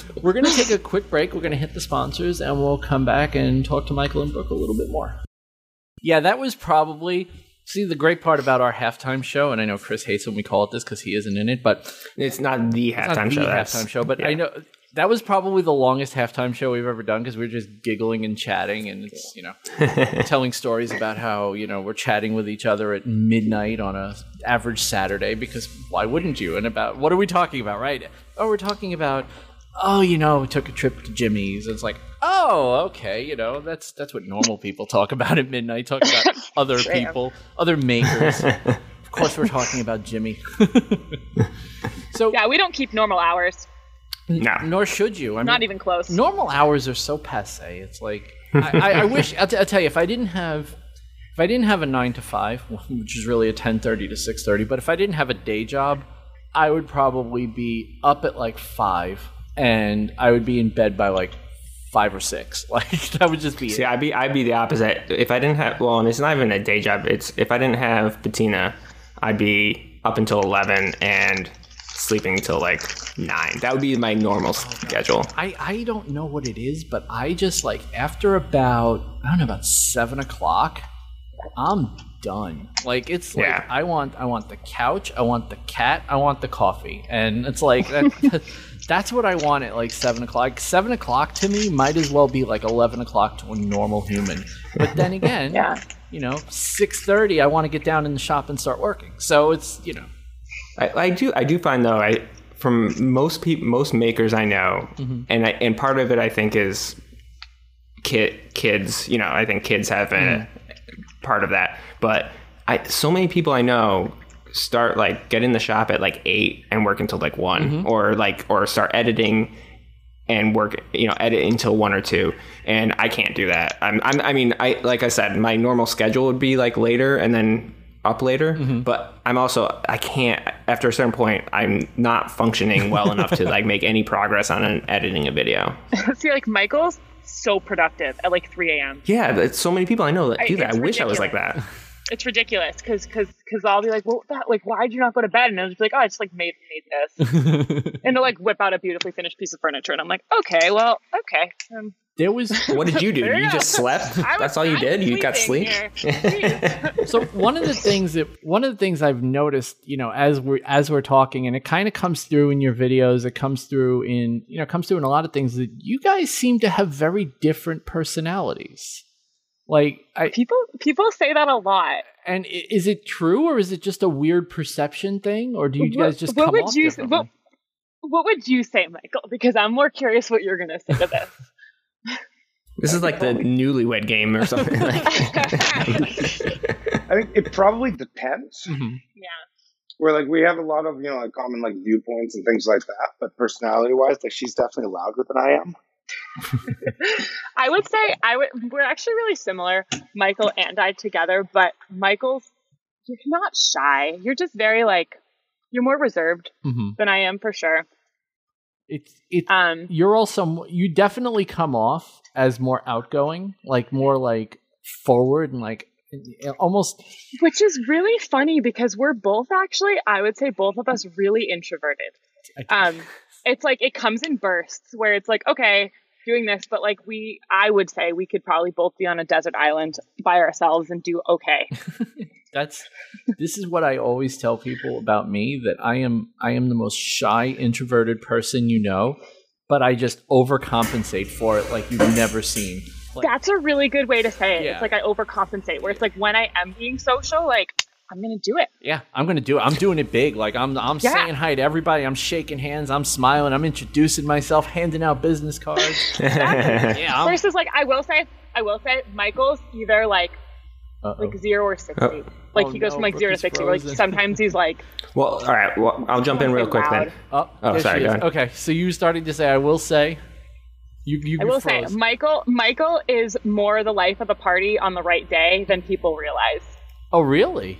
we're gonna take a quick break we're gonna hit the sponsors and we'll come back and talk to michael and brooke a little bit more yeah that was probably see the great part about our halftime show and i know chris hates when we call it this because he isn't in it but it's not the not halftime the show. that's- halftime show, but yeah. I know that was probably the longest halftime show we've ever done because we were just giggling and chatting, and it's you know telling stories about how you know we're chatting with each other at midnight on a average Saturday because why wouldn't you? And about what are we talking about, right? Oh, we're talking about oh, you know, we took a trip to Jimmy's. It's like oh, okay, you know that's that's what normal people talk about at midnight, talk about other people, other makers. of course, we're talking about Jimmy. so Yeah, we don't keep normal hours. No. nor should you. I mean, Not even close. normal hours are so passe. It's like I, I, I wish. I'll, t- I'll tell you, if I didn't have, if I didn't have a nine to five, which is really a ten thirty to six thirty, but if I didn't have a day job, I would probably be up at like five, and I would be in bed by like five or six. Like that would just be See, it. I'd be I'd be the opposite. If I didn't have well, and it's not even a day job. It's if I didn't have patina, I'd be up until eleven and sleeping till like nine. That would be my normal schedule. I, I don't know what it is, but I just like after about I don't know about seven o'clock, I'm done. Like it's like Yeah. I want I want the couch, I want the cat, I want the coffee, and it's like that, that's what I want at like seven o'clock. Seven o'clock to me might as well be like eleven o'clock to a normal human. But then again, Yeah. you know, six thirty, I want to get down in the shop and start working. So it's you know, I, I do I do find though I from most people most makers I know, mm-hmm. and I, and part of it I think is kid kids. You know, I think kids have a mm. part of that, but I so many people I know start like get in the shop at like eight and work until like one, mm-hmm. or like or start editing and work, you know, edit until one or two. And I can't do that. I'm, I'm I mean, I like I said, my normal schedule would be like later and then up later. But I'm also I can't after a certain point I'm not functioning well enough to like make any progress on an, editing a video. See, like Michael's so productive at like 3 a.m. Yeah, but so many people I know that I- do that. it's I wish I was like that. It's ridiculous because because because I'll be like, well, that, like, why did you not go to bed? And I'll just be like, oh, I just like made made this, and they'll like whip out a beautifully finished piece of furniture, and I'm like, okay, well, okay. Um, There was What did you do? There You you just slept? That's all you did? You got sleep? so one of the things that one of the things I've noticed, you know, as we're as we're talking, and it kind of comes through in your videos, it comes through in you know, comes through in a lot of things that you guys seem to have very different personalities. Like, I people people say that a lot. and is it true or is it just a weird perception thing, or do you What- guys just what come would off you say- what- What would you say, Michael? Because I'm more curious what you're gonna say to this. This is like the newlywed game or something. I think it probably depends. Mhm. yeah. Where like we have a lot of you know like common like viewpoints and things like that, but personality wise, like she's definitely louder than I am. I would say I would. We're actually really similar, Michael and I together. But Michael's, you're not shy. You're just very like, you're more reserved Mhm. than I am for sure. It's it's Um, you're also you definitely come off as more outgoing, like more like forward and like almost which is really funny because we're both actually, I would say, both of us really introverted. Um, it's like it comes in bursts where it's like, okay, doing this, but like we, I would say we could probably both be on a desert island by ourselves and do okay. that's this is what I always tell people about me that I am I am the most shy introverted person you know, but I just overcompensate for it like you've never seen. Like, That's a really good way to say it. Yeah. It's like I overcompensate, where it's like when I am being social, like I'm gonna do it. yeah, I'm gonna do it. I'm doing it big. Like I'm I'm Yeah. saying hi to everybody. I'm shaking hands. I'm smiling. I'm introducing myself. Handing out business cards. yeah, I'm, Versus like I will say, I will say, Michael's either like uh-oh. like zero or sixty. Oh. Like Oh, he goes no, from like zero to Brooke is sixty. Like sometimes he's like, well, all right. Well, I'll jump in real quick then. Oh, Oh, sorry, she go is. ahead. Okay, so you started to say, I will say. You, you I will froze. say, Michael, Michael is more the life of the party on the right day than people realize. Oh, really?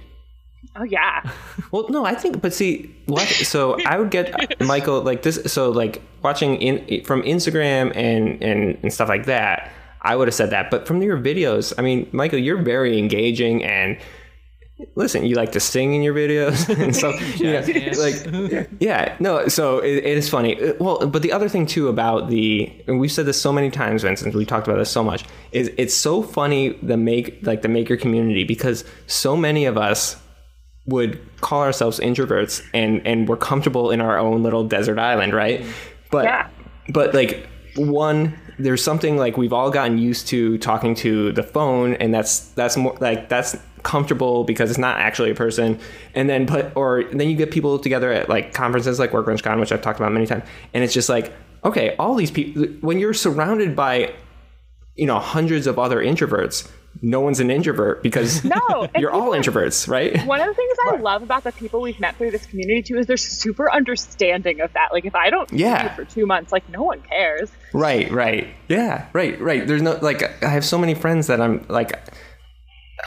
Oh yeah, Well, no, I think, but see, what? So I would get Michael like this. So like watching in from Instagram and and and stuff like that. I would have said that, but from your videos, I mean, Michael, you're very engaging and listen, you like to sing in your videos and stuff. you know, like, yeah, no. So it, it is funny. Uh, Well, but the other thing too about the, and we've said this so many times, Vincent. We talked about this so much. Is it's so funny the make like the maker community because so many of us would call ourselves introverts and and we're comfortable in our own little desert island, right? But Yeah. but like one there's something like we've all gotten used to talking to the phone and that's that's more like that's comfortable because it's not actually a person. And then put or then you get people together at like conferences like workbench con which i've talked about many times and it's just like okay all these people when you're surrounded by you know hundreds of other introverts no one's an introvert because No, you're all introverts right one of the things I love about the people we've met through this community too is they're super understanding of that. Like if I don't see Yeah. you for two months, like no one cares. Right, right. Yeah, right, right. There's no like I have so many friends that I'm like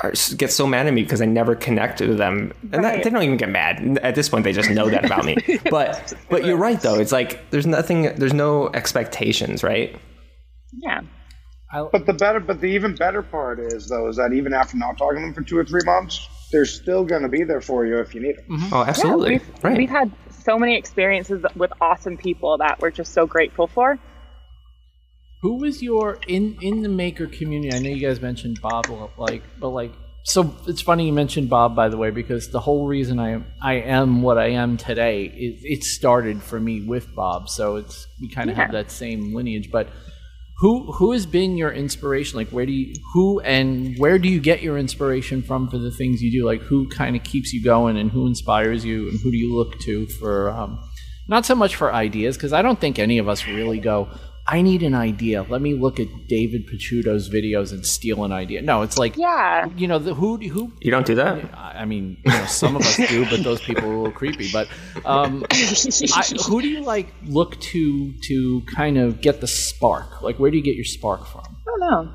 are, get so mad at me because I never connect to them, and that, they don't even get mad at this point. They just know that about me. But but you're right though. It's like there's nothing. There's no expectations, right? Yeah. But the better, but the even better part is though, is that even after not talking to them for two or three months, they're still going to be there for you if you need them. Mm-hmm. Oh, absolutely. Yeah, we've, right. we've had so many experiences with awesome people that we're just so grateful for. Who was your in in the maker community? I know you guys mentioned Bob, like, but like, so it's funny you mentioned Bob, by the way, because the whole reason I am I am what I am today is it started for me with Bob. So it's we kind of have that same lineage. But who who has been your inspiration? Like, where do you who and where do you get your inspiration from for the things you do? Like, who kind of keeps you going, and who inspires you, and who do you look to for? Um, not so much for ideas because I don't think any of us really go, I need an idea. Let me look at David Picciuto's videos and steal an idea. No, it's like Yeah. you know the who who You don't do that? I I mean, you know, some of us do, but those people are a little creepy. But um, I, who do you like look to to kind of get the spark? Like, where do you get your spark from? I don't know.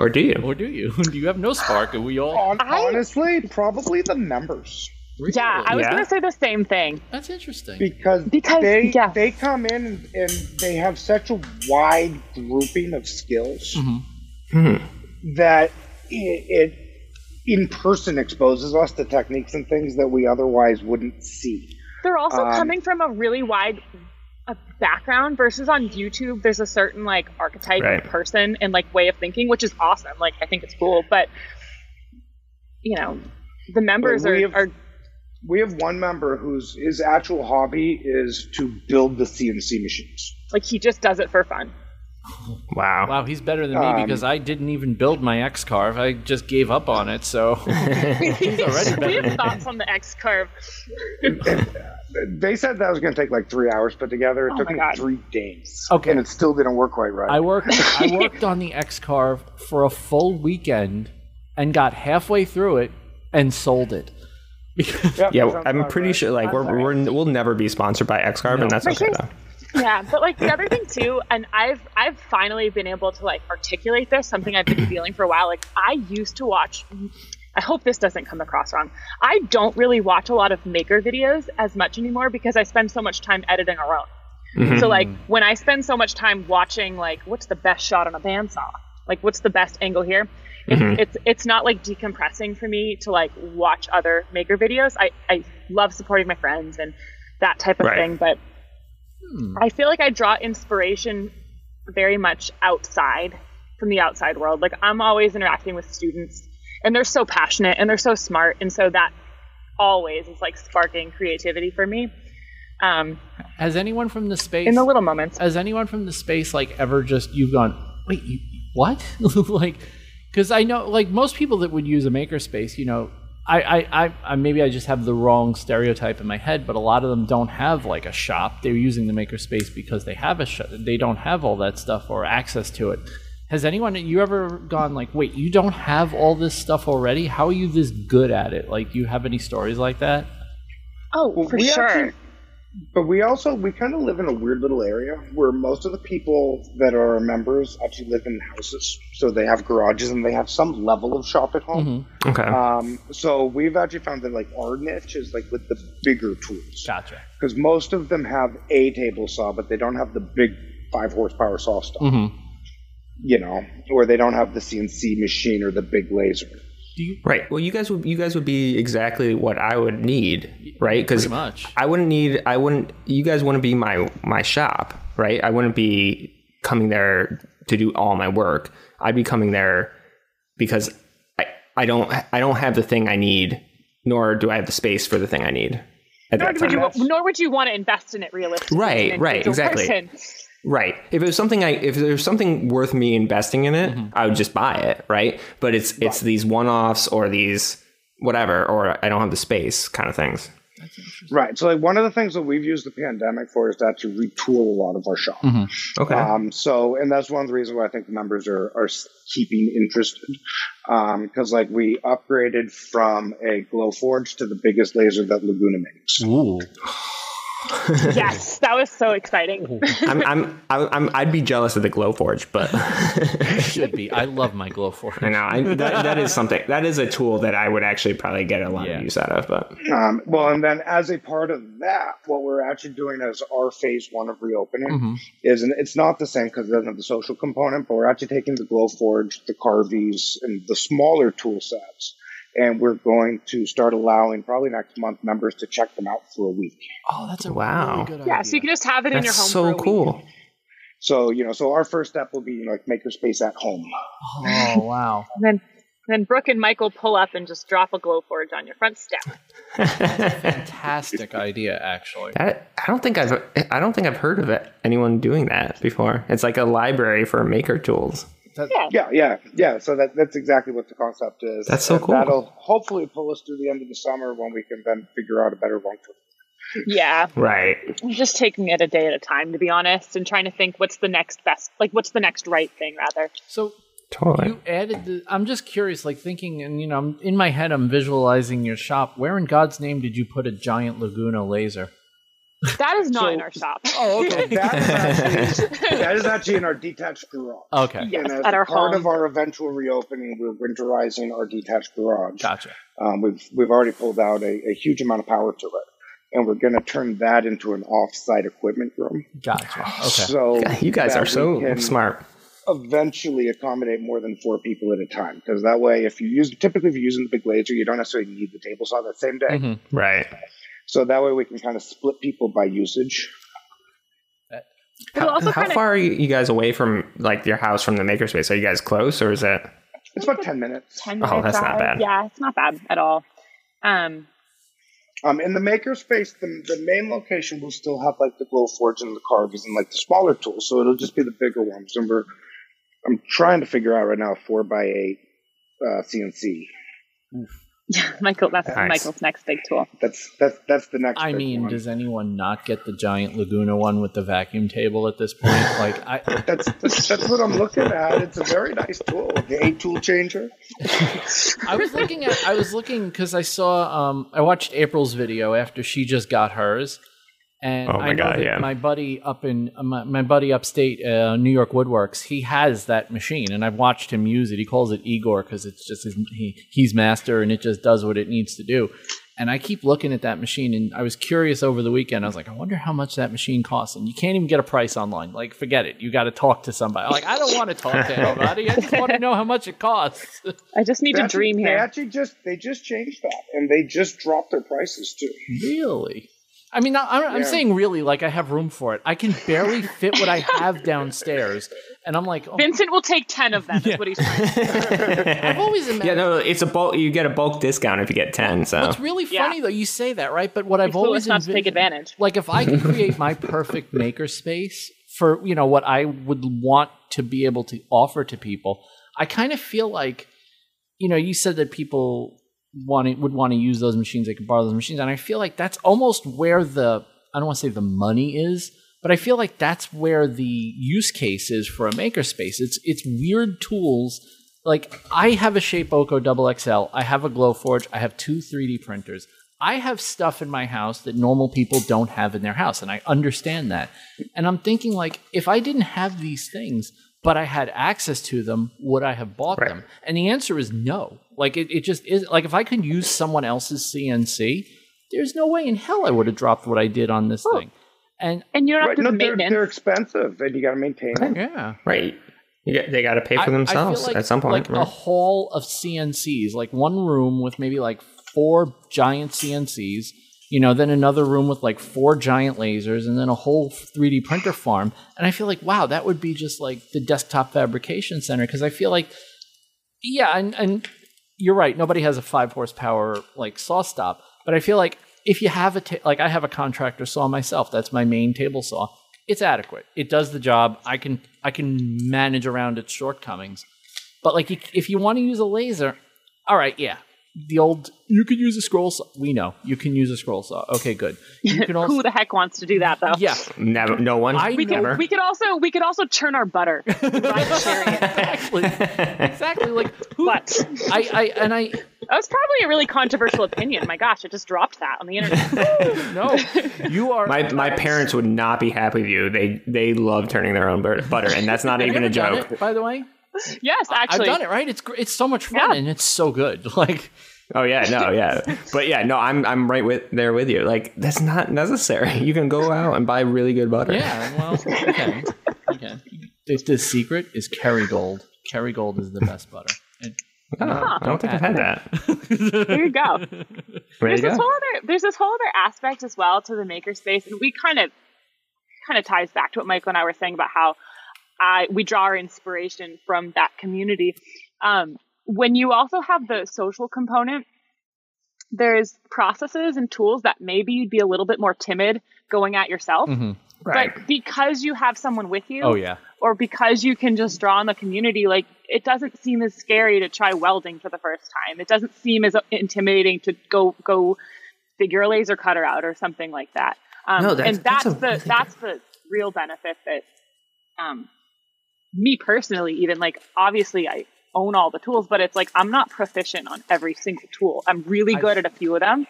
Or do you? Or do you? Do you have no spark? And we all honestly, probably the members. Yeah, I was Yeah. gonna say the same thing. That's interesting. because Because, they yeah. they come in and, and they have such a wide grouping of skills Mhm. Hmm. that it, it in person exposes us to techniques and things that we otherwise wouldn't see. They're also Um, coming from a really wide uh, background versus on YouTube. There's a certain like archetype Right. of person and like way of thinking, which is awesome. Like I think it's cool, but you know, the members But are, have- are We have one member whose his actual hobby is to build the CNC machines. like he just does it for fun. Wow. Wow, he's better than me Um, because I didn't even build my X carve. I just gave up on it. So he's already we have thoughts on the X carve. They said that was going to take like three hours put together. It Oh took me God. three days. Okay. and it still didn't work quite right. I worked. I worked on the X carve for a full weekend and got halfway through it and sold it. Because Yep, Yeah, I'm pretty sure like we're, we're we'll never be sponsored by X carve, and that's But okay though. yeah but like the other thing too and i've i've finally been able to like articulate this something i've been feeling for a while like i used to watch i hope this doesn't come across wrong i don't really watch a lot of maker videos as much anymore because i spend so much time editing our own. Mhm. so like when i spend so much time watching like what's the best shot on a bandsaw? Like what's the best angle here it's, Mhm. it's it's not like decompressing for me to like watch other maker videos i i love supporting my friends and that type of Right. thing but I feel like I draw inspiration very much outside from the outside world. Like I'm always interacting with students and they're so passionate and they're so smart and so that always is like sparking creativity for me. Um, has anyone from the space in the little moments. has anyone from the space like ever just you've gone wait you, what like because i know like most people that would use a makerspace you know I, I, I, I maybe i just have the wrong stereotype in my head but a lot of them don't have like a shop. They're using the makerspace because they have a shop they don't have all that stuff or access to it. Has anyone you ever gone like wait you don't have all this stuff already? How are you this good at it? Like do you have any stories like that? Oh, for we sure. actually- But we also we kind of live in a weird little area where most of the people that are members actually live in houses, so they have garages and they have some level of shop at home. Okay. Um, so we've actually found that like our niche is like with the bigger tools gotcha because most of them have a table saw, but they don't have the big five horsepower saw stuff. mm-hmm. You know, or they don't have the CNC machine or the big laser. Do you Right. Well, you guys would you guys would be exactly what I would need, right? Because much I wouldn't need I wouldn't you guys wouldn't be my my shop, right? I wouldn't be coming there to do all my work. I'd be coming there because I I don't I don't have the thing I need, nor do I have the space for the thing I need at Nor that would, time. you, nor would you want to invest in it realistically. Right, right, exactly. person. Right. If it was something I if there's something worth me investing in it, Mm-hmm. I would just buy it, right? But it's it's these one-offs or these whatever or I don't have the space kind of things. Right. So like one of the things that we've used the pandemic for is that to retool a lot of our shop. Okay. Um, so, and that's one of the reasons why I think the members are, are keeping interested. Because, like, we upgraded from a Glowforge to the biggest laser that Laguna makes. Ooh. Yes, that was so exciting. I'm, I'm, I'm, I'm, I'd be jealous of the Glowforge, but should be. I love my glow for I know I, that, that is something. That is a tool that I would actually probably get a lot Yeah. of use out of. But Um, well, and then as a part of that, what we're actually doing as our phase one of reopening Mhm. is, and it's not the same because it doesn't have the social component, but we're actually taking the Glowforge, the Carveys, and the smaller tool sets. And we're going to start allowing probably next month members to check them out for a week. Oh, that's a Wow. really good idea. yeah, so you can just have it in your that's home. so for a week. cool. So, you know, so our first step will be, you know, like makerspace at home. Oh wow. And then then Brooke and Michael pull up and just drop a Glowforge on your front step. Fantastic idea, actually. That, I don't think I've I don't think I've heard of it, anyone doing that before. It's like a library for maker tools. Yeah. Yeah, yeah, yeah. So that that's exactly what the concept is. That's so And cool. That'll hopefully pull us through the end of the summer when we can then figure out a better long term. Yeah, Right. I'm just taking it a day at a time, to be honest, and trying to think what's the next best, like what's the next right thing, rather. So Totally. you added the. I'm just curious, like thinking, and you know, I'm, in my head, I'm visualizing your shop. Where in God's name did you put a giant Laguna laser? That is not So- in our shop. Oh, So that is actually that is actually in our detached garage. Okay, Yes, and as at our part home. of our eventual reopening, we're winterizing our detached garage. gotcha. Um, we've we've already pulled out a, a huge amount of power to it, and we're going to turn that into an off-site equipment room. Gotcha. Okay. So you guys are so smart. Eventually, accommodate more than four people at a time, because that way, if you use typically if you're using the big laser, you don't necessarily need the table saw that same day. Mhm. Right. So that way, we can kind of split people by usage. How, how kinda- far are you, you guys away from like your house from the makerspace? Are you guys close, or is it? It's about ten minutes. 10 Oh, that's not bad. Yeah, it's not bad at all. Um, Um, in the makerspace, the, the main location will still have like the glow forge and the Carveys and like the smaller tools. So it'll just be the bigger ones. And we're, I'm trying to figure out right now a four by eight uh, CNC. Michael, that's Nice. Michael's next big tool. That's that's that's the next. I big mean, one. does anyone not get the giant Laguna one with the vacuum table at this point? Like, I, that's, that's that's what I'm looking at. It's a very nice tool. The eight tool changer. I was looking at, I was looking because I saw, um, I watched April's video after she just got hers, and Oh my I know God, that yeah. my buddy up in uh, my, my buddy upstate, uh, New York Woodworks, he has that machine, and I've watched him use it. He calls it Igor because it's just his, he he's master, and it just does what it needs to do. And I keep looking at that machine, and I was curious over the weekend. I was like, I wonder how much that machine costs. And you can't even get a price online. Like, forget it. You got to talk to somebody. Like, I don't want to talk to anybody. I just want to know how much it costs. I just need They to actually- dream They here. actually just they just changed that and they just dropped their prices too. Really? I mean, I- I'm, I'm Yeah. saying really, like I have room for it. I can barely fit what I have downstairs, and I'm like, oh, Vincent will take 10 of them, Yeah. is what he's trying to say. I've always imagined. Yeah, no, it's a bulk. You get a bulk discount if you get ten. So it's really Yeah. funny though, you say that right, but what I've It's always not to take advantage. Like if I could create my perfect maker space for you know what I would want to be able to offer to people, I kind of feel like, you know, you said that people want to, would want to use those machines, they could borrow those machines, and I feel like that's almost where the I don't want to say the money is, but I feel like that's where the use case is for a makerspace. It's it's weird tools. Like I have a Shapeoko Double XL, I have a Glowforge, I have two 3D printers. I have stuff in my house that normal people don't have in their house, and I understand that. And I'm thinking like, if I didn't have these things, but I had access to them, would I have bought Right. them? And the answer is no. Like it, it just is like if I could use someone else's CNC, there's no way in hell I would have dropped what I did on this oh. thing. And And you don't have Right? to No, do they're, maintenance. they're expensive and you got to maintain them. yeah, right, you get, they got to pay for I themselves feel like- at some point. Like a hall of CNCs, like one room with maybe like four giant CNCs, you know, then another room with like four giant lasers, and then a whole 3D printer farm. And I feel like, wow, that would be just like the desktop fabrication center. Because I feel like, yeah, and, and you're right, nobody has a five horsepower like SawStop, but I feel like if you have a ta- like I have a contractor saw myself, that's my main table saw. It's adequate. It does the job. I can I can manage around its shortcomings. But like, if you want to use a laser, all right, yeah, the old you could use a scroll saw. We know you can use a scroll saw. Okay, good. You can also Who the heck wants to do that though? yeah. Never, no one. I We could, never. we could also we could also churn our butter. Ride the chariot. exactly, exactly. Like who? But I, I and I that was probably a really controversial opinion. My gosh, I just dropped that on the internet. no, you are my my parents would not be happy with you. They they love turning their own butter, and that's not Have even a joke. it, by the way. Yes, actually. I've done it. Right? It's gr- it's so much fun Yeah. and it's so good. Like Oh yeah, no, yeah, but yeah, no, I'm I'm right with there with you. Like that's not necessary. You can go out and buy really good butter. yeah, well, you can. You. The, the secret is Kerrygold. Kerrygold is the best butter. And Oh, I don't think I've had that. There you go. There there's you this go. whole other there's this whole other aspect as well to the makerspace, and we kind of kind of ties back to what Michael and I were saying about how I we draw our inspiration from that community. Um, when you also have the social component, there's processes and tools that maybe you'd be a little bit more timid going at yourself. Mhm. Right. But because you have someone with you, Oh yeah. or because you can just draw on the community, like it doesn't seem as scary to try welding for the first time. It doesn't seem as intimidating to go go figure a laser cutter out or something like that. Um, No, that's- and that's, that's a- the that's the real benefit that um, me personally, even like obviously I own all the tools, but it's like I'm not proficient on every single tool. I'm really good at a few of them,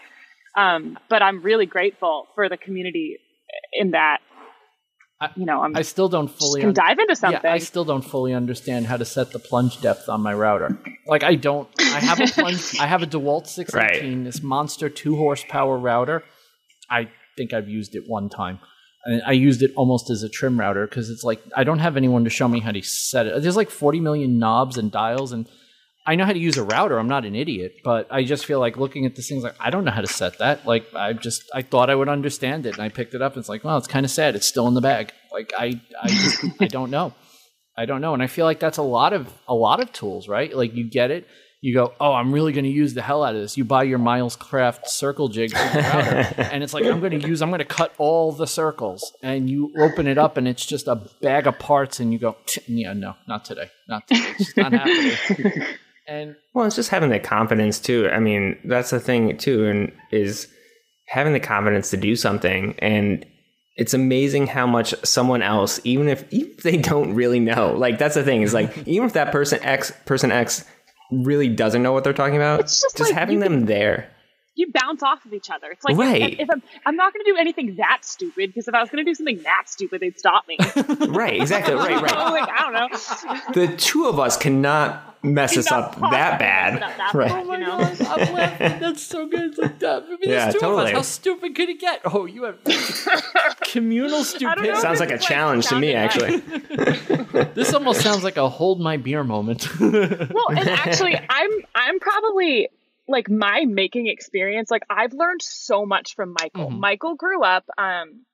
um, but I'm really grateful for the community in that. I- you know, I'm I still don't fully can un- dive into something. Yeah, I still don't fully understand how to set the plunge depth on my router. Like I don't. I have a plunge. I have a Dewalt 618, this monster two horsepower router. I think I've used it one time, and I used it almost as a trim router because it's like I don't have anyone to show me how to set it. There's like 40 million knobs and dials, and I know how to use a router. I'm not an idiot, but I just feel like looking at this thing's like I don't know how to set that. Like I just I thought I would understand it, and I picked it up. And it's like, well, it's kind of sad. It's still in the bag. Like I I just I don't know. I don't know, and I feel like that's a lot of a lot of tools, right? Like you get it, you go, oh, I'm really going to use the hell out of this. You buy your Milescraft circle jig, and it's like I'm going to use, I'm going to cut all the circles, and you open it up, and it's just a bag of parts, and you go, yeah, no, not today, not today, it's just not happening. And Well, it's just having the confidence too. I mean, that's the thing too, and is having the confidence to do something. And it's amazing how much someone else, even if even if they don't really know, like that's the thing is like even if that person X person X really doesn't know what they're talking about, It's just just like having them there. You bounce off of each other. It's like if- Right. if, if I'm, I'm not going to do anything that stupid because if I was going to do something that stupid, they'd stop me. Right, exactly, right, right. I'm like, I don't know. The two of us cannot mess us up that bad. mess it up that Right. bad. Oh my You know? gosh, I'm laughing. That's so good. It's like that. I mean, Yeah, two totally. of us. How stupid could it get? Oh, you have communal I don't know stupidity. Sounds like a challenge to me, sounding actually. This almost sounds like a hold my beer moment. Well, and actually, I'm I'm probably like my making experience. Like I've learned so much from Michael. Mhm. Michael grew up um,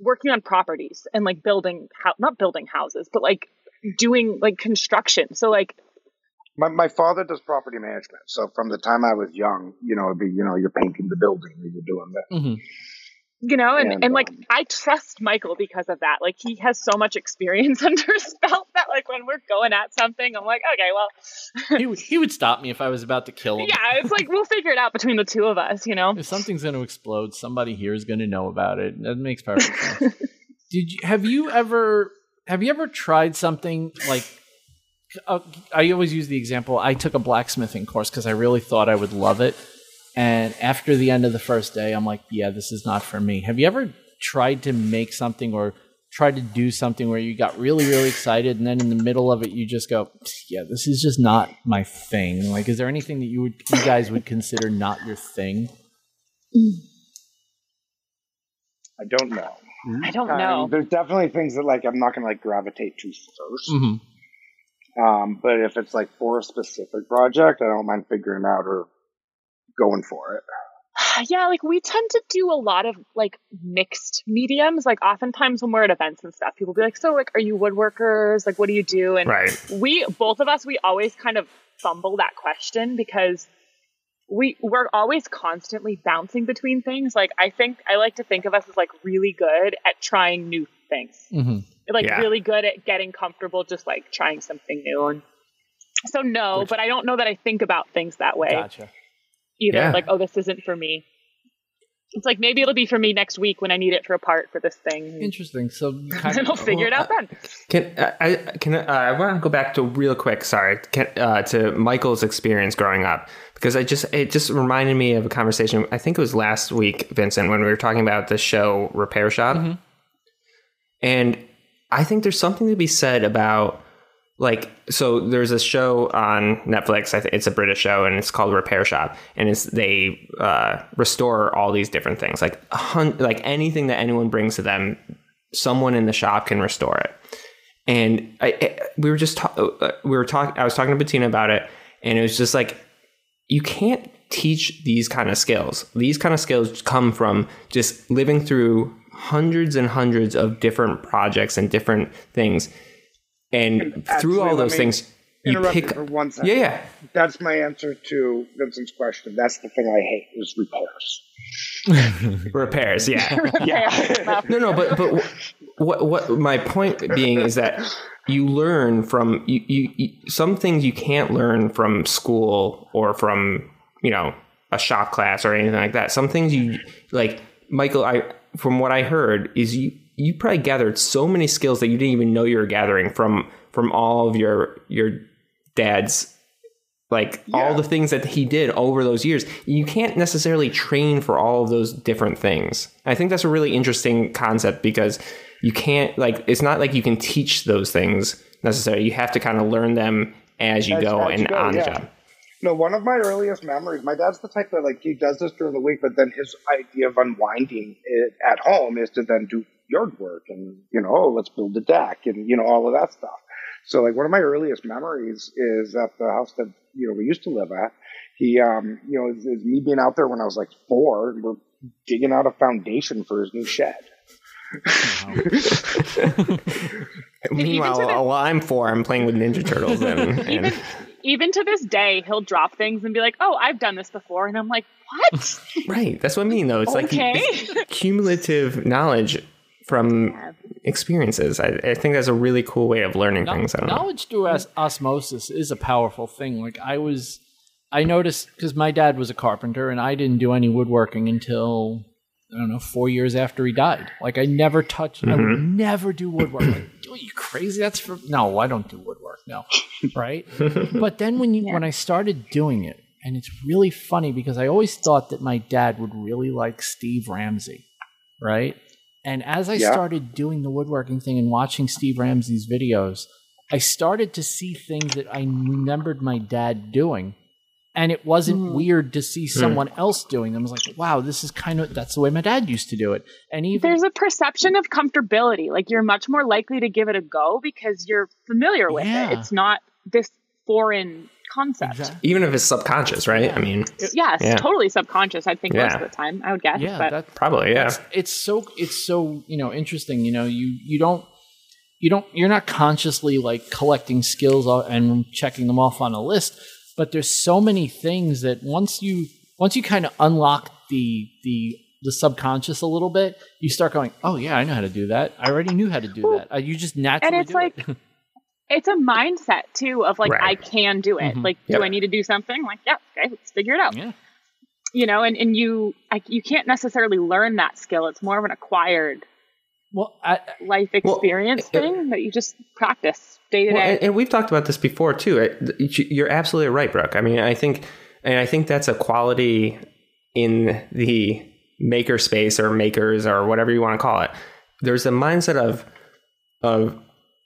working on properties and like building, hou- not building houses, but like doing like construction. So like My, my father does property management. So from the time I was young, you know, it'd be, you know, you're painting the building or you're doing that. Mhm. You know and, And, and like i trust michael because of that like he has so much experience under his belt that like when we're going at something i'm like okay well he, would, he would stop me if I was about to kill him. yeah it's like we'll figure it out between the two of us you know If something's going to explode, somebody here is going to know about it. That makes perfect sense. Did you have you ever have you ever tried something like? Uh, I always use the example. I took a blacksmithing course because I really thought I would love it, and after the end of the first day, I'm like, "Yeah, this is not for me." Have you ever tried to make something or tried to do something where you got really, really excited, and then in the middle of it, you just go, "Yeah, this is just not my thing." Like, is there anything that you would you guys would consider not your thing? I don't know. i don't I mean, know there's definitely things that like I'm not going to like gravitate to 1st Mm-hmm. Um, but if it's like for a specific project, I don't mind figuring out or going for it. yeah like we tend to do a lot of like mixed mediums like oftentimes when we're at events and stuff people be like so like are you woodworkers like what do you do and Right. we both of us we always kind of fumble that question because we we're always constantly bouncing between things like i think i like to think of us as like really good at trying new things Mm-hmm. like Yeah. really good at getting comfortable just like trying something new and so no Which- but i don't know that i think about things that way Gotcha. Either Yeah. like oh this isn't for me it's like maybe it'll be for me next week when i need it for a part for this thing Interesting. So kind then i'll of, figure it out then Can I I- can I, uh, I want to go back to real quick? Sorry, can, uh, to Michael's experience growing up because I just it just reminded me of a conversation. I think it was last week, Vincent, when we were talking about the show Repair Shop, Mhm. and I think there's something to be said about like so. There's a show on Netflix. I think it's a British show, and it's called Repair Shop, and it's they uh, restore all these different things, like hun- like anything that anyone brings to them, someone in the shop can restore it and I, I we were just ta- uh, we were talking I was talking to Bettina about it and it was just like you can't teach these kind of skills these kind of skills come from just living through hundreds and hundreds of different projects and different things and through all those things you pick for one second. yeah yeah That's my answer to Vincent's question. That's the thing I hate is repairs. repairs yeah yeah no no but but what what my point being is that you learn from you, you, you some things you can't learn from school or from you know a shop class or anything like that. Some things you like, Michael. I from what I heard is you you probably gathered so many skills that you didn't even know you were gathering from from all of your your dad's like all the things that he did over those years you can't necessarily train for all of those different things i think that's a really interesting concept because you can't like it's not like you can teach those things necessarily you have to kind of learn them as you As- go as you and go, on the yeah. job No, one of my earliest memories. My dad's the type that like he does this during the week, but then his idea of unwinding it at home is to then do yard work and you know, oh, let's build a deck and you know all of that stuff. So like one of my earliest memories is at the house that you know we used to live at. He, um, you know, is, is me being out there when I was like four, and we're digging out a foundation for his new shed. meanwhile to the- while i'm four i'm playing with ninja turtles and, Even and even to this day, he'll drop things and be like, "Oh, I've done this before," and I'm like, "What?" right that's what i mean though it's like Okay. it's cumulative knowledge from experiences I, I think that's a really cool way of learning Kno- things I don't know. knowledge through os- osmosis is a powerful thing. Like I was, I noticed because my dad was a carpenter, and I didn't do any woodworking until I don't know four years after he died. Like I never touched. I would mm-hmm. never do woodwork. Like, are you crazy? That's for no. I don't do woodwork. No, right? but then when you when I started doing it, and it's really funny because I always thought that my dad would really like Steve Ramsey, right? And as I Yeah. started doing the woodworking thing and watching Steve Ramsey's videos, I started to see things that I remembered my dad doing. And it wasn't hmm. weird to see hmm. someone else doing them. I was like, wow, this is kind of that's the way my dad used to do it. And even There's a perception of comfortability. Like you're much more likely to give it a go because you're familiar with Yeah. it. It's not this foreign concept. Exactly. even if it's subconscious right i mean Yeah, it's Yeah. totally subconscious. I think most of the time, I would guess. yeah, but that, probably yeah It's, it's so it's so you know interesting. You know, you you don't you don't you're not consciously like collecting skills and checking them off on a list, but there's so many things that once you once you kind of unlock the the the subconscious a little bit, you start going, oh yeah, I know how to do that. I already knew how to do that. Uh, you just naturally And it's do like- it. it's a mindset too of like Right. I can do it. Mhm. Like, Yep. do I need to do something? Like, yeah, okay, let's figure it out. yeah. You know, and and you I, you can't necessarily learn that skill. It's more of an acquired Well, I, life Well, experience it- thing that you just practice day to Well, day. and, and we've talked about this before too. You're absolutely right, Brooke. I mean, I think, and I think that's a quality in the maker space or makers or whatever you want to call it. There's a mindset of, of,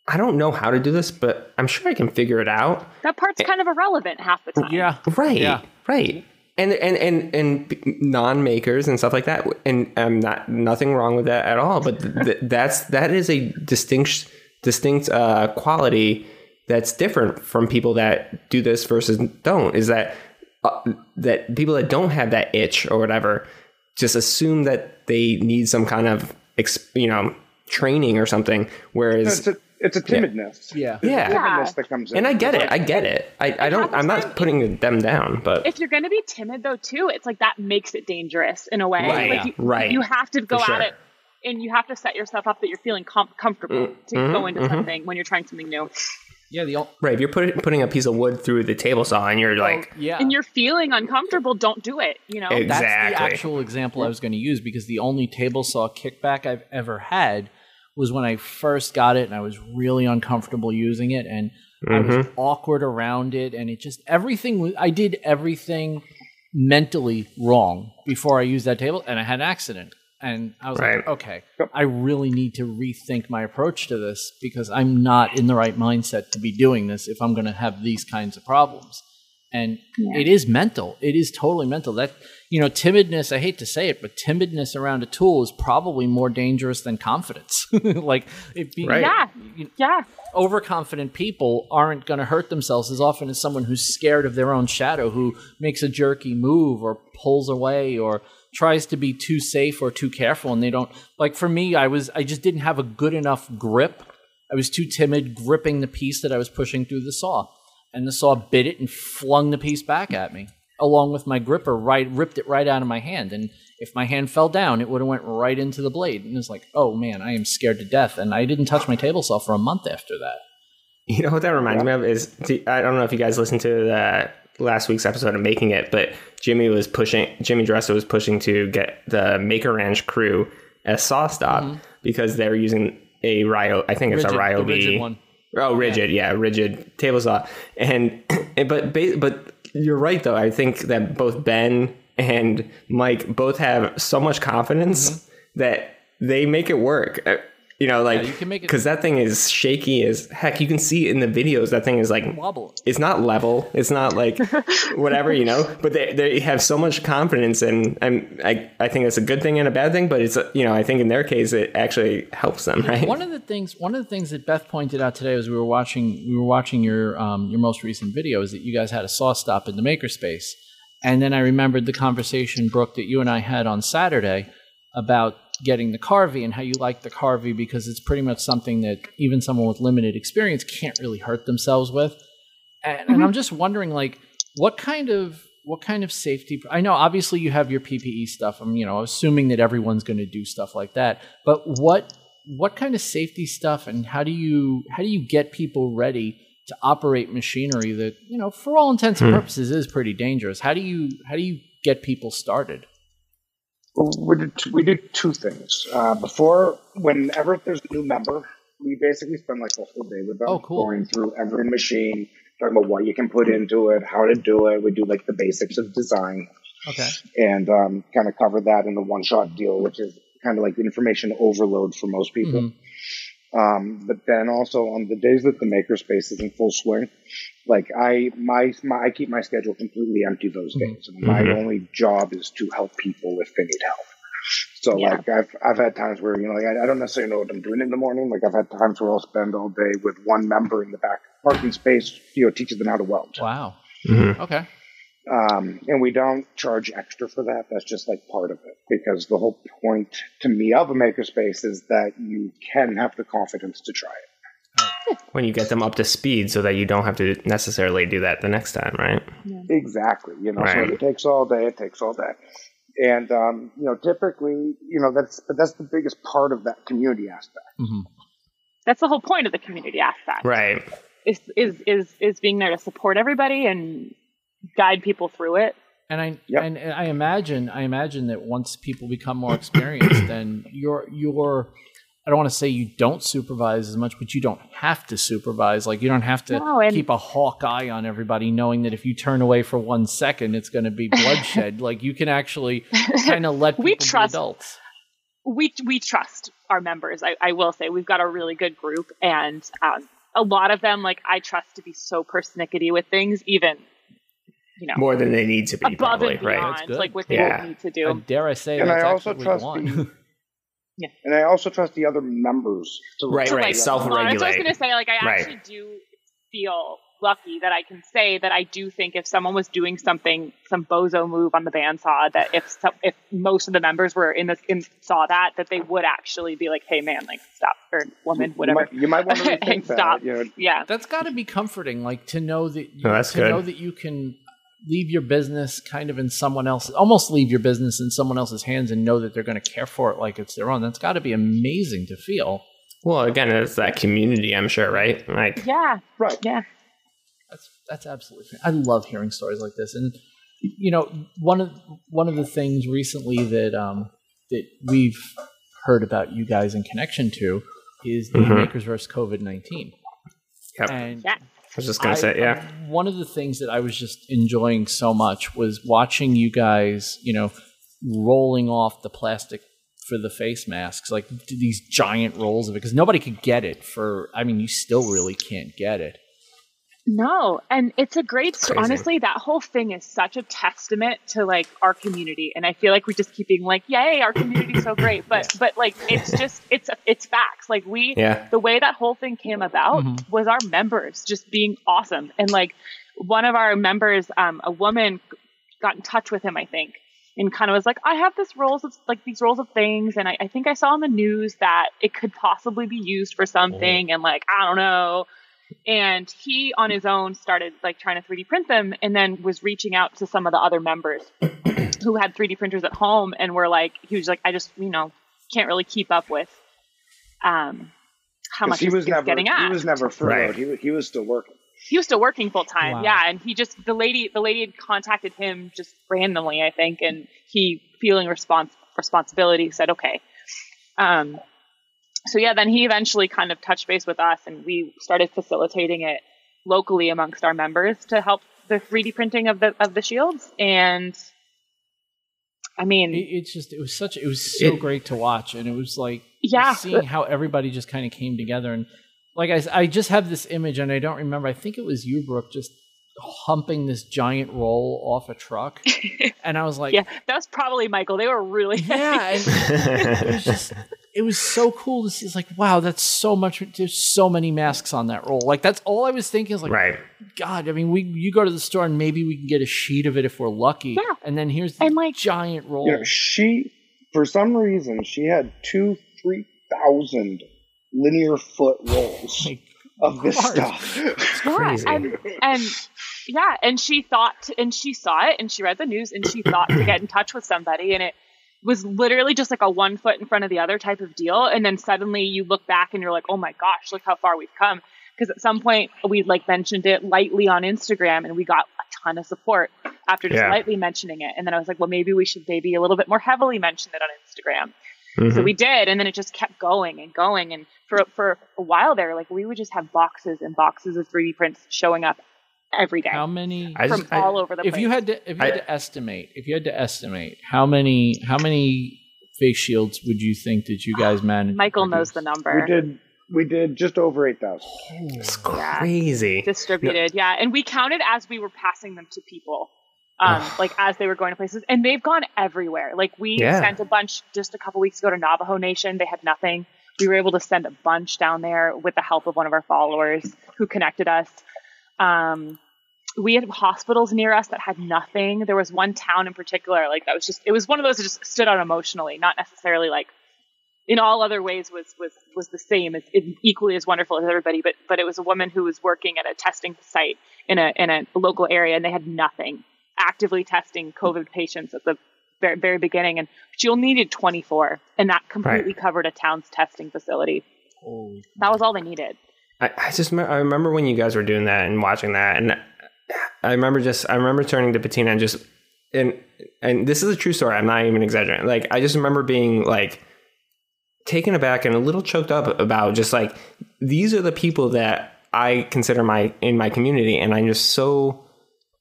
I don't know how to do this, but I'm sure I can figure it out. that part's kind of irrelevant half the time. yeah, Right. Yeah. Right. And and and and non-makers and stuff like that. And I'm not nothing wrong with that at all. But th- that's that is a distinct distinct uh, quality that's different from people that do this versus don't. Is that uh, that people that don't have that itch or whatever just assume that they need some kind of ex, you know training or something. Whereas It's a it's a timidness. Yeah. There's Yeah. timidness that comes in. and I get It's it. like, I get it. I, I don't. I'm not putting them down, but If you're going to be timid though too, it's like that makes it dangerous in a way. Right, Like you, right. You have to go For at it and you have to set yourself up that you're feeling com- comfortable to mhm, go into mhm. something when you're trying something new. Yeah, the ol- Right, if you're put, putting a piece of wood through the table saw and you're like, yeah. And you're feeling uncomfortable, don't do it, you know? Ex- That's the Exactly. actual example I was going to use because the only table saw kickback I've ever had was when I first got it and I was really uncomfortable using it and I was mm-hmm. awkward around it and it just everything was I did everything mentally wrong before I used that table and I had an accident and I was like Right. okay I really need to rethink my approach to this because I'm not in the right mindset to be doing this if I'm going to have these kinds of problems. And it is mental. It is totally mental. That you know timidness i hate to say it but timidness around a tool is probably more dangerous than confidence like if being Right. Yeah. Yeah. overconfident people aren't going to hurt themselves as often as someone who's scared of their own shadow who makes a jerky move or pulls away or tries to be too safe or too careful and they don't like for me i was i just didn't have a good enough grip i was too timid gripping the piece that i was pushing through the saw and the saw bit it and flung the piece back at me along with my gripper right ripped it right out of my hand and if my hand fell down it would have went right into the blade and it's like oh man i am scared to death and i didn't touch my table saw for a month after that you know what that reminds me of is I don't know if you guys listened to the last week's episode of making it, but Jimmy was pushing. Jimmy DiResta was pushing to get the Maker Ranch crew a SawStop Mm-hmm. because they're using a Ryo. I think it's a Ridgid- the Ryobi. Ridgid one. Oh, Ridgid, yeah, Ridgid table saw. And but but you're right though. I think that both Ben and Mike both have so much confidence mm-hmm. that they make it work. Uh, You know, like Mm-hmm. you can make it- because that thing is shaky as heck. You can see in the videos that thing is like Wobble. it's not level. It's not like whatever, you know. But they, they have so much confidence, and I'm, I I think it's a good thing and a bad thing. But it's you know I think in their case it actually helps them, right? One of the things, one of the things that Beth pointed out today was we were watching, we were watching your um, your most recent video, is that you guys had a SawStop in the makerspace, and then I remembered the conversation, Brooke, that you and I had on Saturday about getting the Carvey and how you like the Carvey because it's pretty much something that even someone with limited experience can't really hurt themselves with. And, and mm-hmm. I'm just wondering, like, what kind of what kind of safety? I know obviously you have your PPE stuff. I'm you know assuming that everyone's going to do stuff like that, but what what kind of safety stuff and how do you how do you get people ready to operate machinery that you know for all intents and hmm. purposes is pretty dangerous? How do you how do you get people started? We do, t- we do two things. Uh, before, whenever there's a new member, we basically spend like a whole day with them Oh, cool. going through every machine, talking about what you can put into it, how to do it. We do like the basics of design Okay. and um, kind of cover that in the one shot deal, which is kind of like information overload for most people. Mhm. Um, but then also on the days that the makerspace is in full swing, like I my, my I keep my schedule completely empty those days, and my Mhm. only job is to help people if they need help. So Yeah. like I've I've had times where you know like I, I don't necessarily know what I'm doing in the morning. Like I've had times where I'll spend all day with one member in the back parking space, you know, teaching them how to weld. Wow. Mhm. Okay. Um, and we don't charge extra for that. That's just like part of it. Because the whole point to me of a makerspace is that you can have the confidence to try it. When you get them up to speed, so that you don't have to necessarily do that the next time, right? Exactly. You know, so Right. if it takes all day, it takes all day. And um, you know, typically, you know, that's but that's the biggest part of that community aspect. hmm That's the whole point of the community aspect. Right. Is is is is being there to support everybody and guide people through it. And I Yep. and, and I imagine I imagine that once people become more experienced, then you're you're I don't want to say you don't supervise as much, but you don't have to supervise. Like you don't have to No, and- keep a hawk eye on everybody, knowing that if you turn away for one second, it's going to be bloodshed. like you can actually kind of let people We be trust- adults. we we trust our members. I, I will say we've got a really good group, and um, a lot of them, like I trust to be so persnickety with things, even you know More than they need to be, above probably. and Right. beyond, good. like what they Yeah. need to do. dare I say? And that's I also trust the Yeah. and I also trust the other members to Right, To, right. like, self-regulate. I was gonna say, like I Right. actually do feel lucky that I can say that I do think if someone was doing something, some bozo move on the bandsaw, that if some, if most of the members were in this in saw that, that they would actually be like, "Hey, man, like stop," or "Woman, You whatever." might, you might want to rethink that. Stop. You know, Yeah, That's got to be comforting, like to know that you, No, that's to good. know that you can leave your business kind of in someone else, almost leave your business in someone else's hands, and know that they're going to care for it like it's their own. That's got to be amazing to feel. Well, again, it's that community, I'm sure, right? Like, yeah, right. yeah. That's that's absolutely. I love hearing stories like this, and you know, one of one of the things recently that um that we've heard about you guys in connection to is the Mhm. Makers versus COVID nineteen. Yep. And Yeah. I was just gonna I- say, yeah. One of the things that I was just enjoying so much was watching you guys, you know, rolling off the plastic for the face masks, like these giant rolls of it, because nobody could get it for. I mean, you still really can't get it. No, and it's a great story. Crazy. Honestly, that whole thing is such a testament to like our community, and I feel like we're just keep being like, "Yay, our community's so great!" But but like it's just it's it's facts. Like we Yeah. the way that whole thing came about Mhm. was our members just being awesome, and like one of our members, um, a woman, got in touch with him, I think, and kind of was like, "I have this rolls of like these rolls of things, and I, I think I saw on the news that it could possibly be used for something, and like I don't know." And he on his own started like trying to 3D print them and then was reaching out to some of the other members who had 3D printers at home and were like he was like I just you know can't really keep up with um how 'Cause much he was is never getting he was never furloughed. Right. He was, he was still working. he was still working full time. Wow. Yeah, and he just the lady the lady had contacted him just randomly, I think, and he feeling respons- responsibility said okay. Um, so yeah, then he eventually kind of touched base with us, and we started facilitating it locally amongst our members to help the 3D printing of the of the shields. And I mean, It, it's just it was such it was so It- great to watch, and it was like Yeah. seeing how everybody just kind of came together and like I, I just have this image and I don't remember. I think it was you, Brooke, just humping this giant roll off a truck, and I was like, yeah, that was probably Michael. They were really yeah, and it was just it was so cool to see. It's like wow, that's so much. There's so many masks on that roll. Like that's all I was thinking. Is like, right. God, I mean, we you go to the store and maybe we can get a sheet of it if we're lucky. Yeah. And then here's the And, like- giant roll. You know, she, for some reason, she had two, three thousand linear foot rolls Like, of this course. stuff. Yeah, Crazy. and and yeah, and she thought, and she saw it, and she read the news, and she thought to get in touch with somebody, and it was literally just like a one foot in front of the other type of deal, and then suddenly you look back and you're like, oh my gosh, look how far we've come. Because at some point we like mentioned it lightly on Instagram, and we got a ton of support after just Yeah. lightly mentioning it, and then I was like, well, maybe we should maybe a little bit more heavily mention it on Instagram. So Mhm. we did, and then it just kept going and going. And for for a while there, like we would just have boxes and boxes of 3D prints showing up every day How many? From just, I, all over the if place. you had to, if you had I- to estimate, if you had to estimate, how many, how many face shields would you think that you guys managed? Michael knows the number. We did, we did just over eight thousand. it's Yeah. crazy. distributed. Yeah, and we counted as we were passing them to people, um, like as they were going to places, and they've gone everywhere. Like we Yeah. sent a bunch just a couple weeks ago to Navajo Nation. They had nothing. We were able to send a bunch down there with the help of one of our followers who connected us. Um, we had hospitals near us that had nothing. There was one town in particular, like that was just it was one of those that just stood out emotionally, not necessarily like in all other ways was was was the same as equally as wonderful as everybody but but it was a woman who was working at a testing site in a in a local area and they had nothing. Actively testing covid patients at the very, very beginning and she only needed 24 and that completely covered a town's testing facility. Holy that was all they needed I, I just I remember when you guys were doing that and watching that, and I remember just I remember turning to Patina and just and and this is a true story. I'm not even exaggerating. Like I just remember being like taken aback and a little choked up about just like these are the people that I consider my in my community, and I'm just so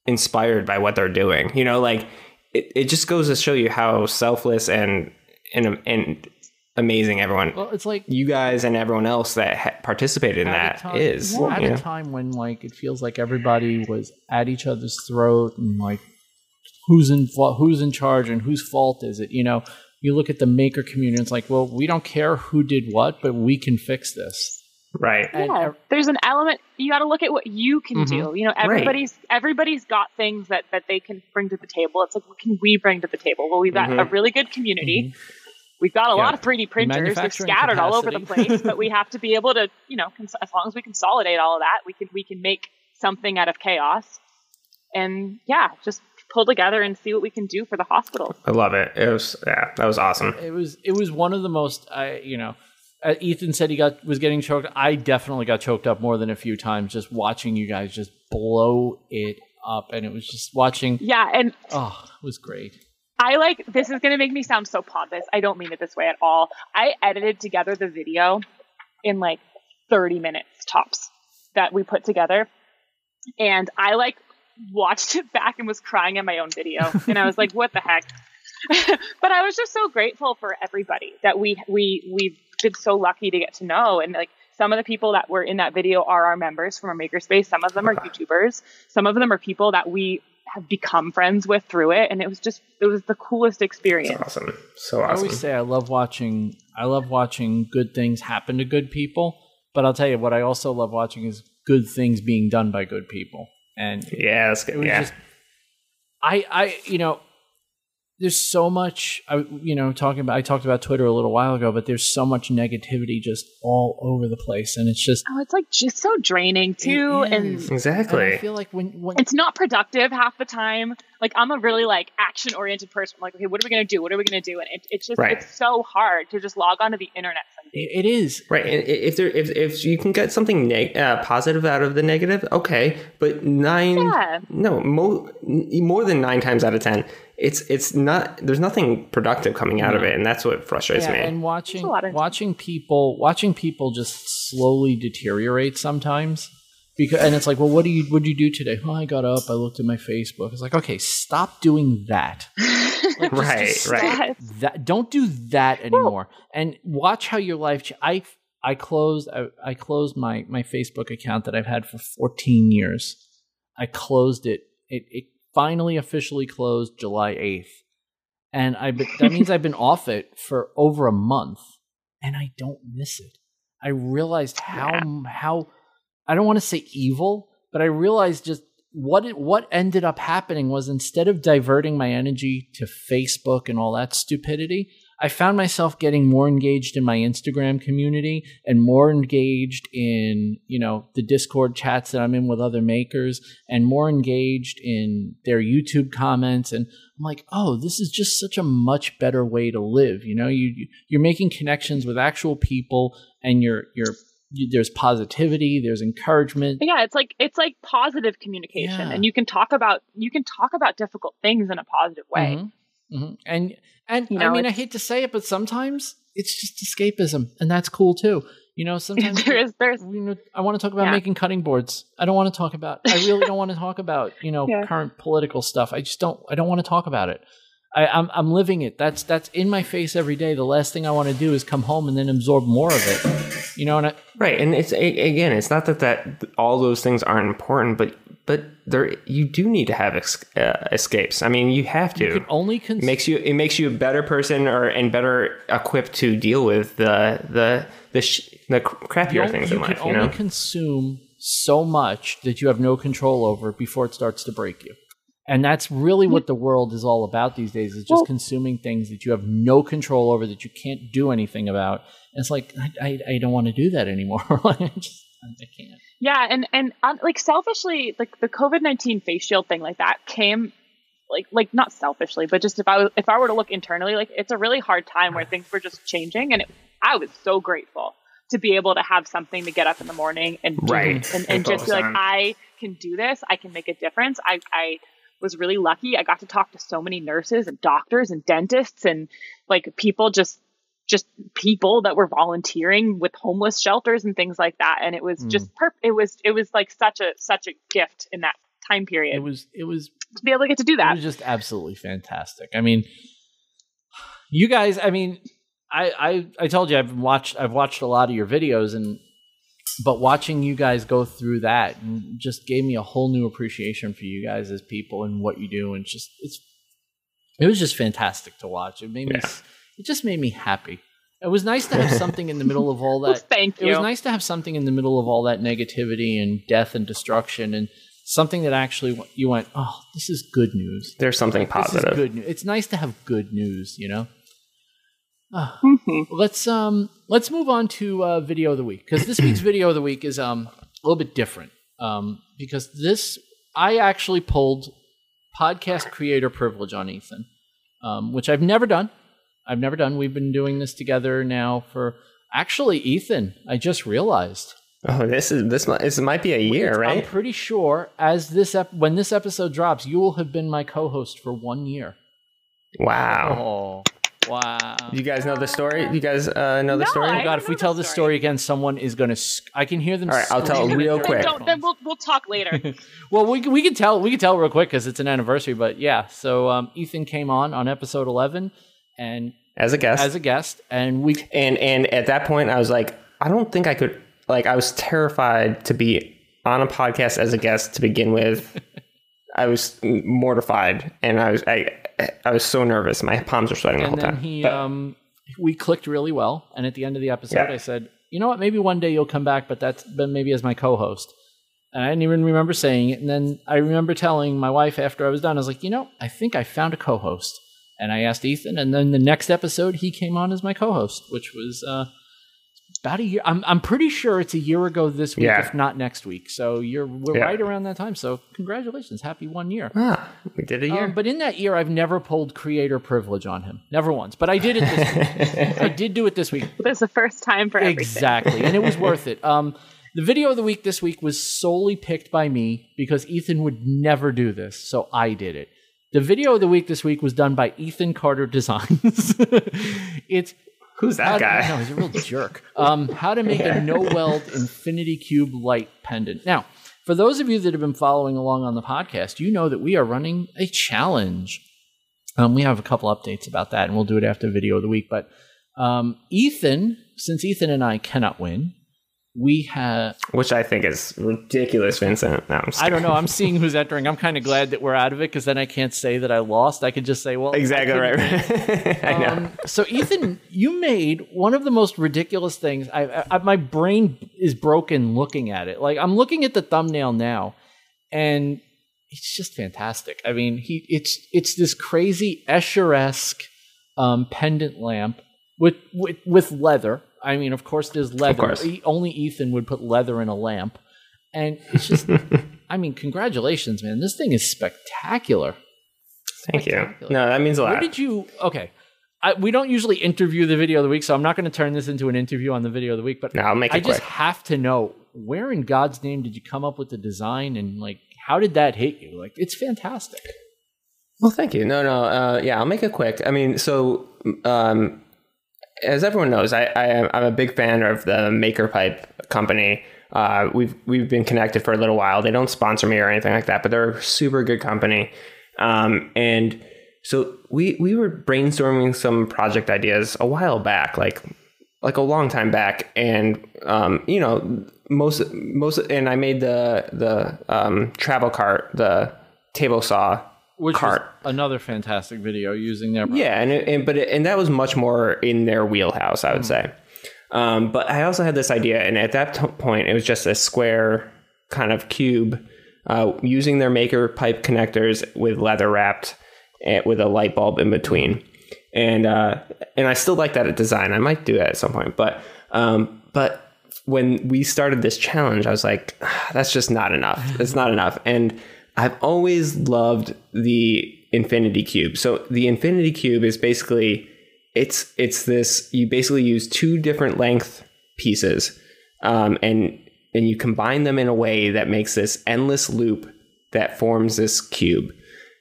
inspired by what they're doing. You know, like it, it just goes to show you how selfless and and and amazing everyone Well, it's like you guys and everyone else that ha- participated in at a that time- is. yeah, at a know? time when like it feels like everybody was at each other's throat and like who's in who's in charge and whose fault is it? You know, you look at the maker community. It's like, well, we don't care who did what, but we can fix this. Right. And yeah, ev- there's an element you got to look at what you can mm-hmm. do. You know, everybody's everybody's got things that that they can bring to the table. It's like what can we bring to the table? Well, we've got a mm-hmm. really good community. Mm-hmm. We've got a lot of 3D printers. They're Manufacturing scattered all over the place, but we have to be able to, you know, cons- as long as we consolidate all of that, we can we can make something out of chaos. And yeah, just pull together and see what we can do for the hospitals. I love it. It was yeah, that was awesome. it was it was one of the most I you know. Uh, Ethan said he got was getting choked. I definitely got choked up more than a few times just watching you guys just blow it up, and it was just watching. Yeah, and Oh, it was great. I like this is going to make me sound so pompous. I don't mean it this way at all. I edited together the video in like 30 minutes tops that we put together. And I like watched it back and was crying in my own video. And I was like, what the heck? but I was just so grateful for everybody that we we we've been so lucky to get to know and like some of the people that were in that video are our members from our makerspace. Some of them are YouTubers. Some of them are people that we have become friends with through it. And it was just it was the coolest experience. Awesome. So awesome I always say I love watching. I love watching good things happen to good people. But I'll tell you what I also love watching is good things being done by good people. And yeah, that's good. it was Yeah. just I I you know there's so much I you know talking about I talked about Twitter a little while ago, but there's so much negativity just all over the place, and it's just Oh, it's like just so draining too. And exactly And I feel like when when it's not productive half the time. Like I'm a really like action oriented person. I'm like, okay, what are we gonna do? What are we gonna do? And it, it's just Right. it's so hard to just log onto the internet it, it is Right, and if there if if you can get something neg- uh, positive out of the negative, okay, but nine Yeah. no mo- more than nine times out of ten, it's it's not there's nothing productive coming out of it, and that's what frustrates yeah, me. and watching of- watching people watching people just slowly deteriorate sometimes because and it's like well what do you what did you do today? Oh i got up i looked at my facebook. It's like okay stop doing that. Like, Right, just right. that don't do that anymore. And watch how your life ch- i i closed I, I closed my my facebook account that i've had for 14 years. I closed it. It, it finally officially closed july 8th and i that means i've been off it for over a month and i don't miss it. I realized how how i don't want to say evil but i realized just what it, what ended up happening was instead of diverting my energy to Facebook and all that stupidity, I found myself getting more engaged in my Instagram community and more engaged in, you know, the Discord chats that I'm in with other makers and more engaged in their YouTube comments and I'm like, "Oh, this is just such a much better way to live." You know, you you're making connections with actual people and you're you're you, there's positivity, there's encouragement. Yeah, it's like it's like positive communication, Yeah. and you can talk about you can talk about difficult things in a positive way. Mhm. Mhm. And and You I mean, I hate to say it, but sometimes it's just escapism, and that's cool too. You know, sometimes there is there's you know, I want to talk about Yeah. making cutting boards. I don't want to talk about. I really don't want to talk about you know Yeah. current political stuff. I just don't. I don't want to talk about it. I, I'm I'm living it. That's that's in my face every day. The last thing I want to do is come home and then absorb more of it. You know, and I, Right, and it's again, it's not that that all those things aren't important, but but there you do need to have ex, uh, escapes. I mean, you have to. you can only cons- it makes you it makes you a better person or and better equipped to deal with the the the sh- the crappier you, things you in can life. You only know, consume so much that you have no control over before it starts to break you. And that's really what the world is all about these days is just Well- consuming things that you have no control over that you can't do anything about. And it's like I, I, I don't want to do that anymore. I just I can't. yeah, and and um, like selfishly, like the COVID nineteen face shield thing, like that came. Like, like not selfishly, but just if I was, if I were to look internally, like it's a really hard time where things were just changing, and it, I was so grateful to be able to have something to get up in the morning and do Right. and, And and just be like. I can do this, I can make a difference. I I was really lucky. I got to talk to so many nurses and doctors and dentists and like people just just people that were volunteering with homeless shelters and things like that and it was Mm. just perp- it was it was like such a such a gift in that time period It was it was to be able to get to do that. It was just absolutely fantastic. I mean, you guys. I mean, I I, I told you I've watched I've watched a lot of your videos, and but watching you guys go through that just gave me a whole new appreciation for you guys as people and what you do, and just it's it was just fantastic to watch. It made me it just made me happy. It was nice to have something in the middle of all well, that thank it was nice to have something in the middle of all that negativity and death and destruction and something that actually you went oh this is good news there's something this is positive. good news it's nice to have good news you know Ah, Mhm. let's um let's move on to uh, video of the week because this week's video of the week is um a little bit different um because this i actually pulled podcast creator privilege on ethan um, which i've never done i've never done we've been doing this together now for actually ethan i just realized Oh, this is this might this might be a year, It's- I'm pretty sure as this ep- when this episode drops, you will have been my co-host for one year. Wow. Oh, wow! You guys know the story? You guys uh, know the No, story? I- God, if we know tell the story. story again, someone is gonna. Sc- I can hear them. All right, I'll tell screaming real quick. then, don't, then we'll we'll talk later well, we can- we can tell we can tell real quick because it's an anniversary. But yeah, so um, Ethan came on on episode eleven, and As a guest. as a guest, and we and and at that point I was like, I don't think I could like I was terrified to be on a podcast as a guest to begin with. I was mortified and I was I I was so nervous. My palms were sweating the whole then time. he But- um we clicked really well and at the end of the episode Yeah. i said you know what maybe one day you'll come back but that's but maybe as my co-host and i didn't even remember saying it and then i remember telling my wife after i was done i was like you know i think i found a co-host and i asked ethan and then the next episode he came on as my co-host which was uh about a year. I'm I'm pretty sure it's a year ago this week, Yeah. if not next week. So you're we're Yeah. right around that time. So congratulations, happy one year. Ah, we did a year. Um, but in that year, I've never pulled creator privilege on him, never once. But I did it this week. I did do it this week. There's the first time for everything. Exactly, and it was worth it. Um, the video of the week this week was solely picked by me because Ethan would never do this, so I did it. The video of the week this week was done by Ethan Carter Designs. it's Who's that guy? no, he's a real jerk. Um, how to make a no weld infinity cube light pendant. Now, for those of you that have been following along on the podcast, you know that we are running a challenge. Um, we have a couple updates about that, and we'll do it after video of the week. But um, Ethan, since Ethan and I cannot win, we have. Which I think is ridiculous, Vincent. No, I don't know. I'm seeing who's entering. I'm kind of glad that we're out of it because then I can't say that I lost. I could just say, well, exactly couldn't right. I know. Um, so Ethan, you made one of the most ridiculous things. I, I my brain is broken looking at it. Like I'm looking at the thumbnail now, and it's just fantastic. I mean, he it's it's this crazy Escher-esque um, pendant lamp with, with with leather. I mean, of course, there's leather. course. Only Ethan would put leather in a lamp, and it's just. I mean, congratulations, man! This thing is spectacular. Thank you. No, that means a lot. Where did you? Okay, I, we don't usually interview the video of the week, so I'm not going to turn this into an interview on the video of the week. But No, I'll make it I just quick. have to know where in God's name did you come up with the design, and like how did that hit you? Like it's fantastic. Well, thank you. No, no. Uh, yeah, I'll make it quick. I mean, so um, as everyone knows, I, I am I'm a big fan of the Maker Pipe company. Uh, we've we've been connected for a little while. They don't sponsor me or anything like that, but they're a super good company. Um, and so we we were brainstorming some project ideas a while back, like like a long time back, and um, you know most most and I made the the um, travel cart, the table saw Which cart. another fantastic video using their Yeah, and, it, and but it, and that was much more in their wheelhouse, I would say. Um, but I also had this idea, and at that t- point, it was just a square kind of cube uh, using their maker pipe connectors with leather wrapped and with a light bulb in between. And uh, and I still like that design. I might do that at some point, but um, but when we started this challenge, I was like, "Ah, that's just not enough. It's not enough. And I've always loved the infinity cube. So the infinity cube is basically it's it's this you basically use two different length pieces um, and and you combine them in a way that makes this endless loop that forms this cube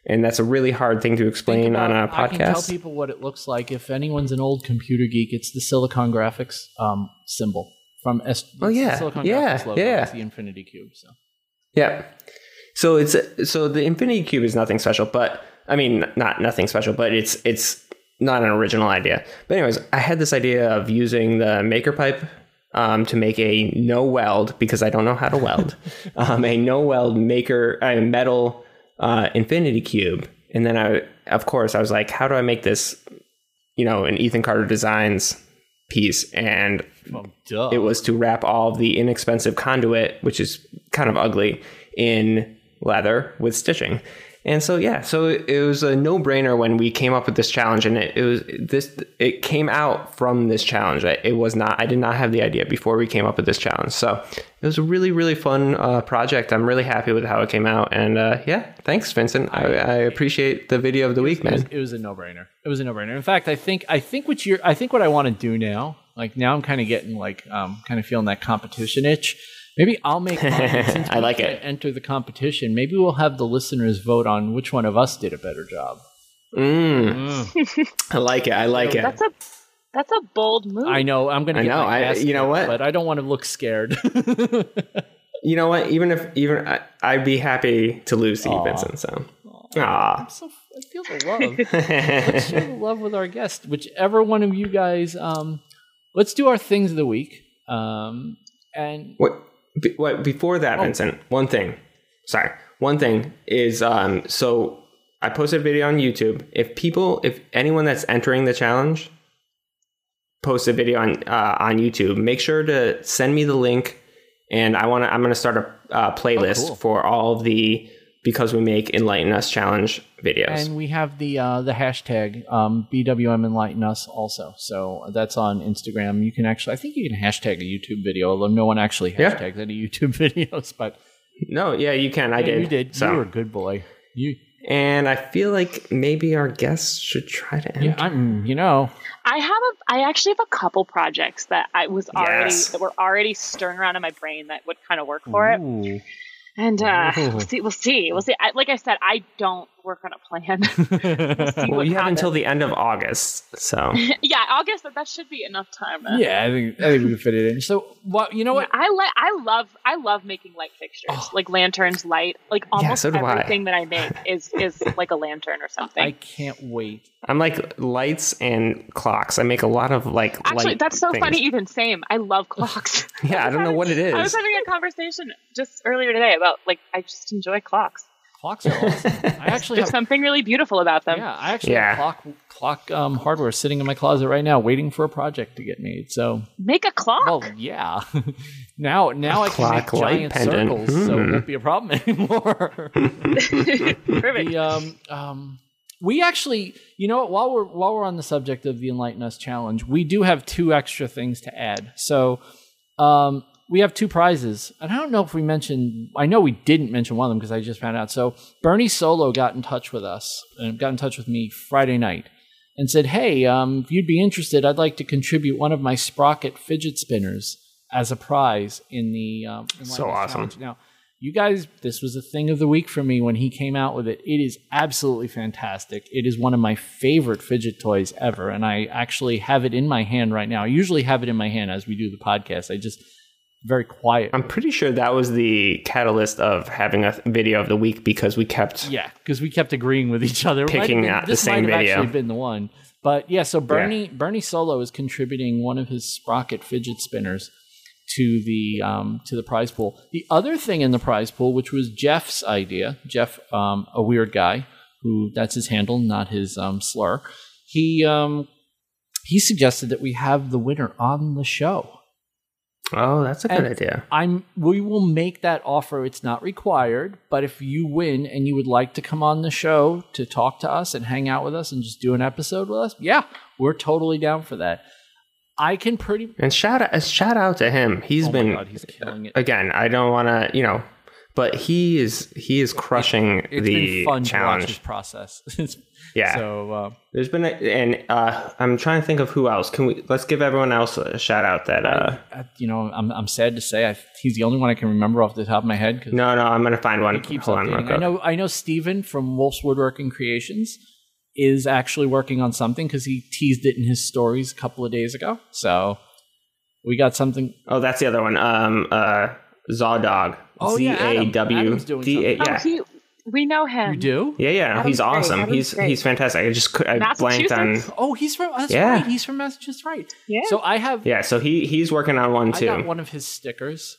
and that's a really hard thing to explain on a I can tell people what it looks like. If anyone's an old computer geek, it's the Silicon Graphics um, symbol from S. Oh, yeah. Silicon Yeah, Graphics logo. yeah. It's the Infinity Cube. So Yeah. So it's so the Infinity Cube is nothing special, but I mean not nothing special, but it's it's not an original idea. But anyways, I had this idea of using the maker pipe um, to make a no weld because I don't know how to weld, um, a no weld maker a metal uh, Infinity Cube, and then I of course I was like, how do I make this, you know, an Ethan Carter Designs piece? And well, it was to wrap all of the inexpensive conduit, which is kind of ugly, in leather with stitching. And so yeah, so it was a no-brainer when we came up with this challenge, and it, it was this. It came out from this challenge. It was not. I did not have the idea before we came up with this challenge. So it was a really, really fun uh, project. I'm really happy with how it came out, and uh, yeah, thanks, Vincent. I, I appreciate the video of the week, it was, man. it was a no-brainer. It was a no-brainer. In fact, I think I think what you're I think what I want to do now, like now I'm kind of getting like um kind of feeling that competition itch. Maybe I'll make mine. I like it. Enter the competition. Maybe we'll have the listeners vote on which one of us did a better job. Mm, I like it. I like it. That's a that's a bold move. I know I'm going to I know, I- you know what? but I don't want to look scared. You know what? Even if even I, I'd be happy to lose to you, Aw. Vincent. So, ah, so I feel the love. let's share the love with our guest. Whichever one of you guys, um, let's do our things of the week. Um, and what? Be, what? Before that, Oh. Vincent. One thing. Sorry. One thing is, um, so I posted a video on YouTube. If people, if anyone that's entering the challenge, post a video on uh, on YouTube, make sure to send me the link, and I want to. I'm going to start a uh, playlist Oh, cool. for all the because we make Enlighten Us Challenge videos. And we have the uh, the hashtag um, BWM Enlighten Us also. So that's on Instagram. You can actually, I think you can hashtag a YouTube video, although no one actually Yeah. hashtags any YouTube videos. But no, yeah, you can. I Yeah, did. You did. So. You were a good boy. You, and I feel like maybe our guests should try to end. yeah, I'm. You know, I have a I actually have a couple projects that I was already Yes. that were already stirring around in my brain that would kind of work for it. And uh, we'll see. We'll see. We'll see. I, like I said, I don't work on a plan. we'll well, what you have until the end of August. So yeah, August. That, that should be enough time. yeah, I think I think we can fit it in. So, what you know? What? Yeah, I like. I love. I love making light fixtures, Oh. like lanterns, light. Like almost so do I. everything that I make is is like a lantern or something. I can't wait. I'm like lights and clocks. I make a lot of like Actually, light that's so things. funny. Even same. I love clocks. Yeah, I don't know what it is. I was having a conversation just earlier today about like I just enjoy clocks. Clocks are awesome. I actually There's have. something really beautiful about them. Yeah, I actually Yeah. have clock clock um, hardware sitting in my closet right now, waiting for a project to get made. So, Make a clock. well, yeah. now, now I can make clock light giant pendant. circles, so it Hmm. won't be a problem anymore. Perfect. the um um we actually you know what while we're while we're on the subject of the enlighten us challenge we do have two extra things to add so um we have two prizes and i don't know if we mentioned i know we didn't mention one of them because i just found out so bernie solo got in touch with us and got in touch with me friday night and said hey um if you'd be interested i'd like to contribute one of my sprocket fidget spinners as a prize in the um, Enlighten So awesome. Challenge. now you guys, this was a thing of the week for me when he came out with it. It is absolutely fantastic. It is one of my favorite fidget toys ever, and I actually have it in my hand right now. I usually have it in my hand as we do the podcast. I just very quiet. I'm pretty sure that was the catalyst of having a video of the week because we kept yeah, because we kept agreeing with each other. It might have Picking been- out the this same video. actually been the one. But yeah, so Bernie Bernie Solo is contributing one of his sprocket fidget spinners to the um, to the prize pool. The other thing in the prize pool, which was Jeff's idea, Jeff, um, a weird guy who that's his handle, not his um, slur. He um, he suggested that we have the winner on the show. Oh, that's a good And- idea. I'm we will make that offer. It's not required, but if you win and you would like to come on the show to talk to us and hang out with us and just do an episode with us, yeah, we're totally down for that. I can pretty And shout out, shout out to him. He's Oh my been God, he's killing it. again. I don't want to, you know, but he is he is crushing It's the been fun to watch challenge. process. Yeah. So uh, There's been a, and uh, I'm trying to think of who else. Can we let's give everyone else a shout out that uh, I- you know, I'm I'm sad to say I, he's the only one I can remember off the top of my head no no I'm gonna find one. keeps Hold on. I know I know Steven from Wolf's Woodworking Creations is actually working on something because he teased it in his stories a couple of days ago. So we got something. Oh, that's the other one. Um, uh, Zawdog. Oh, Z yeah, Adam. Adam's doing D A. something. Oh, Yeah. he, we know him. You do? Yeah, yeah, Adam's he's great. awesome. Adam's He's great. he's fantastic. I just I blanked on. Massachusetts? Oh, he's from. That's Yeah. right. He's from Massachusetts, right? Yeah. So I have. Yeah, so he he's working on one I too. got one of his stickers,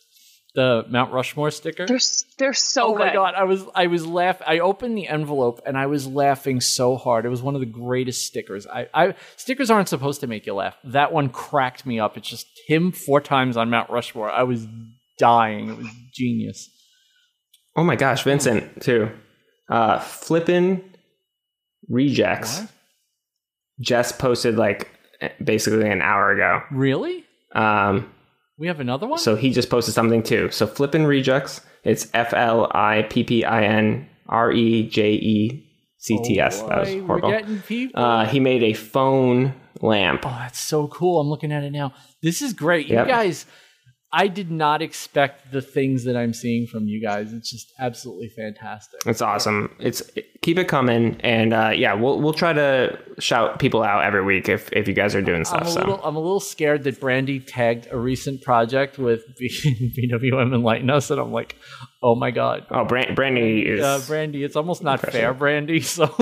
the Mount Rushmore sticker. They're s- they're so oh good. my god, I was I was laugh. I opened the envelope and I was laughing so hard. It was one of the greatest stickers. I, I stickers aren't supposed to make you laugh. That one cracked me up. It's just him four times on Mount Rushmore. I was dying. It was genius. Oh my gosh, Vincent too. Uh, flippin' rejects. What? Just posted like basically an hour ago. Really? Um, We have another one. so he just posted something too. So flippin' rejects. It's F L I P P I N R E J E C T S. Oh, That was horrible. We're getting people. Uh, he made a phone lamp. Oh, that's so cool. I'm looking at it now. This is great. You Yep. guys, I did not expect the things that I'm seeing from you guys. It's just absolutely fantastic. It's awesome. It's keep it coming, and uh, yeah, we'll we'll try to shout people out every week if if you guys are doing I'm stuff. a So little I'm a little scared that Brandy tagged a recent project with BWM Enlighten Us, and I'm like, oh my god. oh, Brand- Brandy is Uh, Brandy, it's almost not fair, Brandy. So,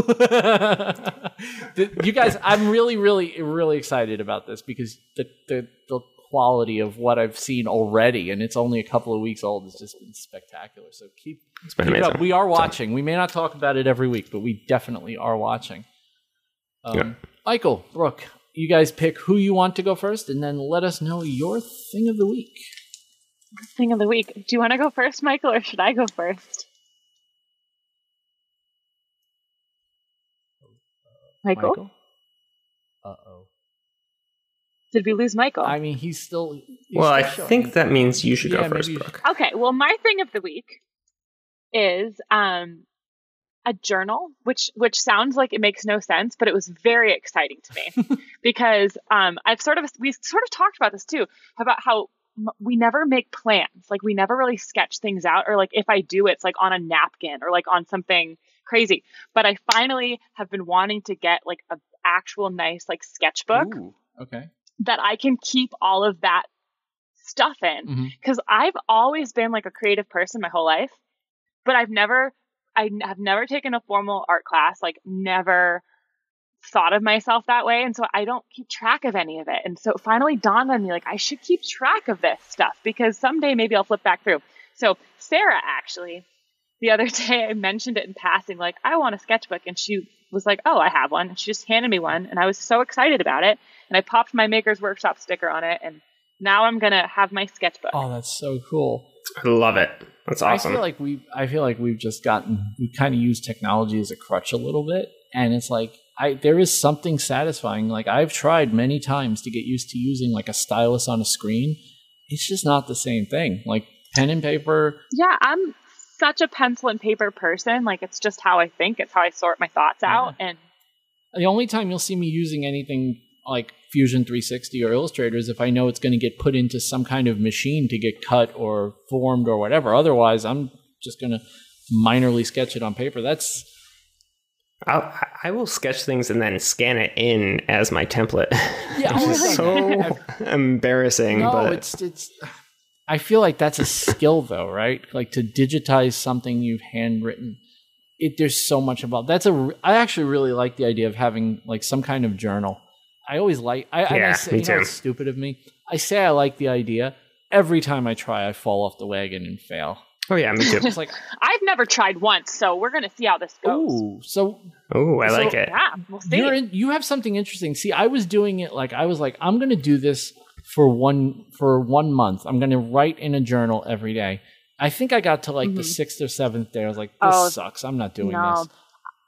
you guys, I'm really, really, really excited about this because the, the the quality of what I've seen already, and it's only a couple of weeks old. It's just been spectacular. So keep, keep up. We are watching. So. We may not talk about it every week, but we definitely are watching. Um, yeah. Michael, Brooke, you guys pick who you want to go first, and then let us know your thing of the week. Thing of the week. Do you want to go first, Michael, or should I go first? Michael? Michael? Did we lose Michael? I mean, he's still. he's well, I still showing. think that means you should Yeah, go first, maybe you Brooke. Okay, well, my thing of the week is um, a journal, which which sounds like it makes no sense, but it was very exciting to me because um, I've sort of we sort of talked about this too about how m- we never make plans, like we never really sketch things out, or like if I do, it's like on a napkin or like on something crazy. But I finally have been wanting to get like a actual nice like sketchbook Ooh, okay. That I can keep all of that stuff in mm-hmm. because I've always been like a creative person my whole life, but I've never, I have never taken a formal art class, like never thought of myself that way. And so I don't keep track of any of it. And so it finally dawned on me, like, I should keep track of this stuff because someday maybe I'll flip back through. So Sarah actually, the other day I mentioned it in passing, like, I want a sketchbook. And she was like, Oh, I have one. And she just handed me one. And I was so excited about it. And I popped my Maker's Workshop sticker on it. And now I'm going to have my sketchbook. Oh, that's so cool. I love it. That's awesome. I feel like we I feel like we've just gotten we kind of use technology as a crutch a little bit and it's like I there is something satisfying like I've tried many times to get used to using like a stylus on a screen. It's just not the same thing. Like pen and paper Yeah, I'm such a pencil and paper person. Like it's just how I think. It's how I sort my thoughts uh-huh. out. And the only time you'll see me using anything like Fusion 360 or Illustrator is if I know it's going to get put into some kind of machine to get cut or formed or whatever. Otherwise, I'm just going to minorly sketch it on paper. That's I'll, I will sketch things and then scan it in as my template. Yeah, Which oh, is so embarrassing. no, but it's it's. I feel like that's a skill, though, right? Like to digitize something you've handwritten. It there's so much involved. That's a. I actually really like the idea of having like some kind of journal. I always like. I, and I Yeah, say, me you know, too. it's stupid of me. I say I like the idea. Every time I try, I fall off the wagon and fail. oh yeah, me too. It's like, I've never tried once, so we're gonna see how this goes. ooh, so Oh, I So- like it. Yeah, we'll see. You're in, you have something interesting. See, I was doing it like I was like, I'm going to do this for one for one month. I'm going to write in a journal every day. I think I got to like the Mhm. sixth or seventh day. I was like, this Oh, sucks. I'm not doing no. this.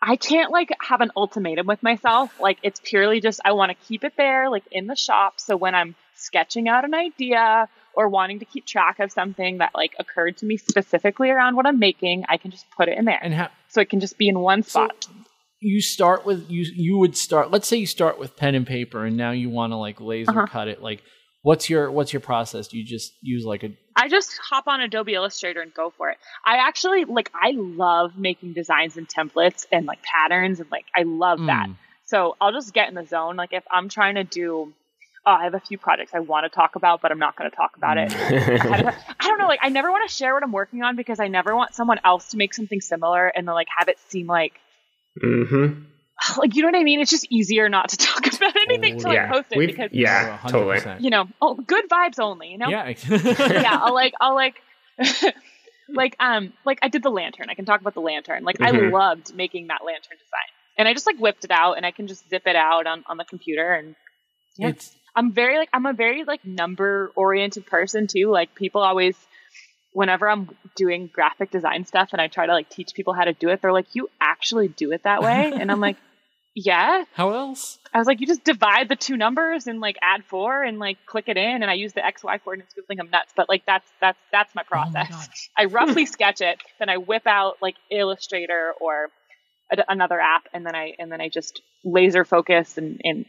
I can't like have an ultimatum with myself. Like it's purely just I want to keep it there, like in the shop. So when I'm sketching out an idea or wanting to keep track of something that like occurred to me specifically around what I'm making, I can just put it in there. And how so it can just be in one so spot. you start with you you would start. Let's say you start with pen and paper, and now you want to like laser Uh-huh. cut it. Like, what's your what's your process? Do you just use like a I just hop on Adobe Illustrator and go for it. I actually like I love making designs and templates and like patterns and like I love that. Mm. So I'll just get in the zone. Like if I'm trying to do oh, I have a few projects I want to talk about, but I'm not going to talk about it. ahead of time. I don't know. Like I never want to share what I'm working on because I never want someone else to make something similar and then like have it seem like mm-hmm. like you know what I mean. It's just easier not to talk about anything until like yeah, post it We've- because yeah, Oh, totally. you know oh good vibes only. You know Yeah. yeah, I'll like I'll like like um like I did the lantern. I can talk about the lantern. Like I Mhm. loved making that lantern design. And I just like whipped it out and I can just zip it out on, on the computer and Yeah. It's I'm very like I'm a very like number oriented person too. Like people always whenever I'm doing graphic design stuff and I try to like teach people how to do it, they're like, You actually do it that way? and I'm like, Yeah. how else? I was like, you just divide the two numbers and like add four and like click it in, and I use the X Y coordinates. People think I'm nuts, but like that's that's that's my Oh my process. I roughly sketch it, then I whip out like Illustrator or a, another app, and then I and then I just laser focus and and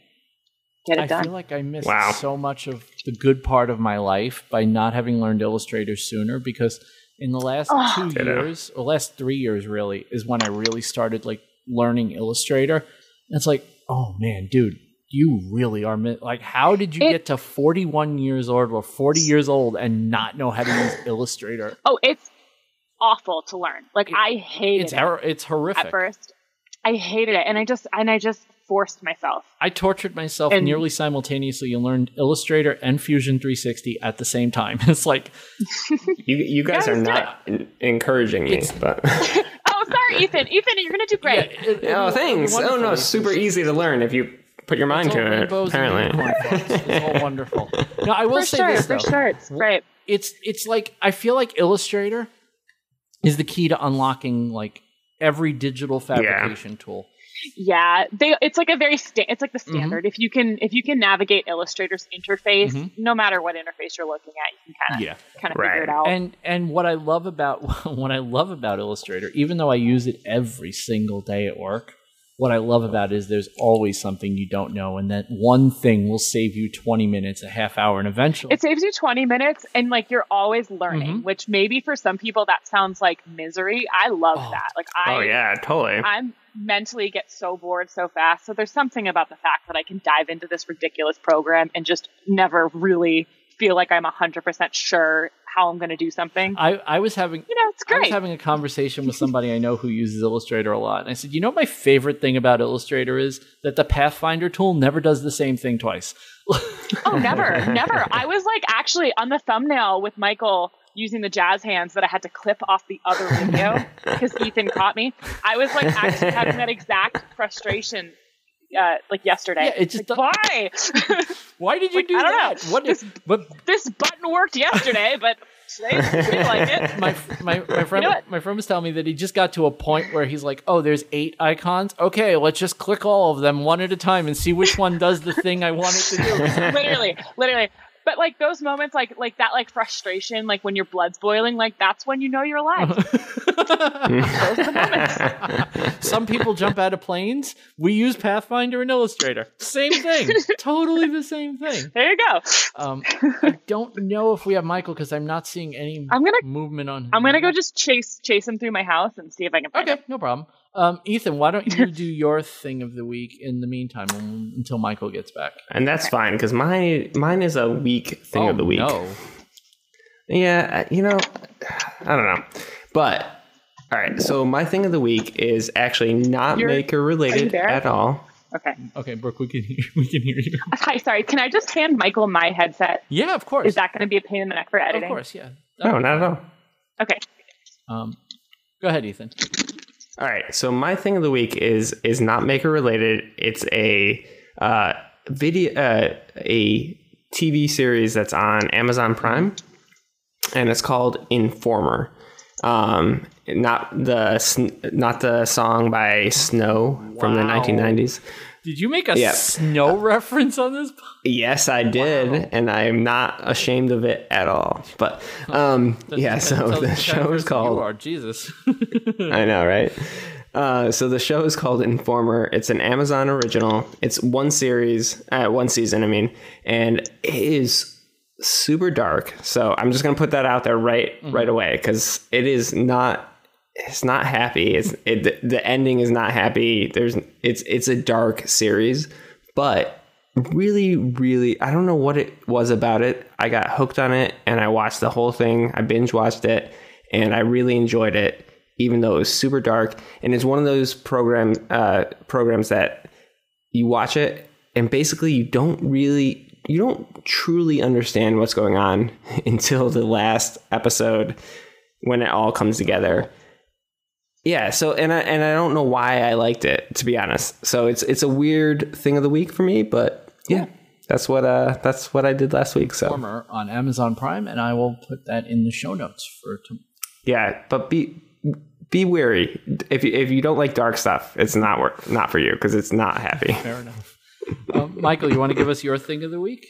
get it I done. I feel like I missed Wow. so much of the good part of my life by not having learned Illustrator sooner because in the last Oh. two Ditto. years or last three years really is when I really started like learning Illustrator. And it's like, oh man, dude, you really are mi- like how did you It- get to 41 years old or 40 years old and not know how to use Illustrator? oh, it's awful to learn. Like It- I hated It's it it's horrific. at first. I hated it, and I just and I just forced myself. I tortured myself And- nearly simultaneously and learned Illustrator and Fusion 360 at the same time. It's like You you guys Guys, are not en- encouraging me, but sorry, Ethan. Ethan, you're gonna do great. Yeah, it- oh, it'll- thanks. Oh no, super easy to learn if you put your mind It's to it. rainbows Apparently. It's all wonderful. No, I will For say sure, this for though. sure, it's great. It's it's like I feel like Illustrator is the key to unlocking like every digital fabrication tool. Yeah, they it's like a very sta- it's like the Mm-hmm. standard. If you can if you can navigate Illustrator's interface, Mhm. no matter what interface you're looking at, you can kind of Yeah. kind of Right. figure it out. And and what I love about what I love about Illustrator, even though I use it every single day at work, what I love about it is there's always something you don't know, and that one thing will save you 20 minutes, a half hour, and eventually. it saves you 20 minutes and like you're always learning, Mhm. which maybe for some people that sounds like misery. I love Oh. that. Like I oh yeah, totally. I'm mentally get so bored so fast. So there's something about the fact that I can dive into this ridiculous program and just never really feel like I'm 100% sure how I'm going to do something. I, I was having You know, it's I was great. having a conversation with somebody I know who uses Illustrator a lot, and I said, "You know, my favorite thing about Illustrator is that the Pathfinder tool never does the same thing twice." Oh, never, never. I was like actually on the thumbnail with Michael using the jazz hands that I had to clip off the other video because Ethan caught me. I was like actually having that exact frustration. Uh, like yesterday. Yeah, it just like, do- why? Why did you Like, do that? know. What is? But this button worked yesterday, but today I feel like it. my my my friend know my friend was telling me that he just got to a point where he's like, "Oh, there's eight icons. Okay, let's just click all of them one at a time and see which one does the thing I want it to do." literally, literally. But like those moments, like like that, like frustration, like when your blood's boiling, like that's when you know you're alive. those moments. Some people jump out of planes. We use Pathfinder and Illustrator. Same thing. totally the same thing. There you go. Um, I don't know if we have Michael because I'm not seeing any I'm gonna- movement on. I'm gonna go just chase chase him through my house and see if I can find him. Okay, no problem. Um, Ethan, why don't you do your thing of the week in the meantime until Michael gets back? and that's fine because my mine is a week thing oh, of the week. No. Yeah, you know, I don't know. But all right, so my thing of the week is actually not You're- maker related at all. Okay. Okay, Brooke, we can hear, we can hear you. Hi, sorry. Can I just hand Michael my headset? Yeah, of course. Is that going to be a pain in the neck for editing? of course? Yeah. No, not at all. Okay. Um, go ahead, Ethan. All right, so my thing of the week is is not maker related. It's a uh, video, uh, a TV series that's on Amazon Prime, and it's called Informer. Um, not the not the song by Snow from the 1990s. Did you make a Yeah. snow reference on this? Yes, I did, and I am not ashamed of it at all. But um, yeah, so the show is person you called are. Jesus. I know, right? Uh, so the show is called Informer. It's an Amazon original. It's one series, uh, one season, I mean, and it is super dark. So I'm just gonna put that out there right right away because it is not. It's not happy. It's it, the- ending is not happy. There's it's it's a dark series, but really really I don't know what it was about it. I got hooked on it and I watched the whole thing. I binge watched it and I really enjoyed it even though it was super dark and it's one of those program uh, programs that you watch it and basically you don't really you don't truly understand what's going on until the last episode when it all comes together. Yeah, so and I and I don't know why I liked it to be honest. So it's it's a weird thing of the week for me, but yeah, that's what uh that's what I did last week. So Former on Amazon Prime, and I will put that in the show notes for. T- yeah, but be be wary if you if you don't like dark stuff, it's not work not for you because it's not happy. Fair enough. um, Michael, you want to give us your thing of the week?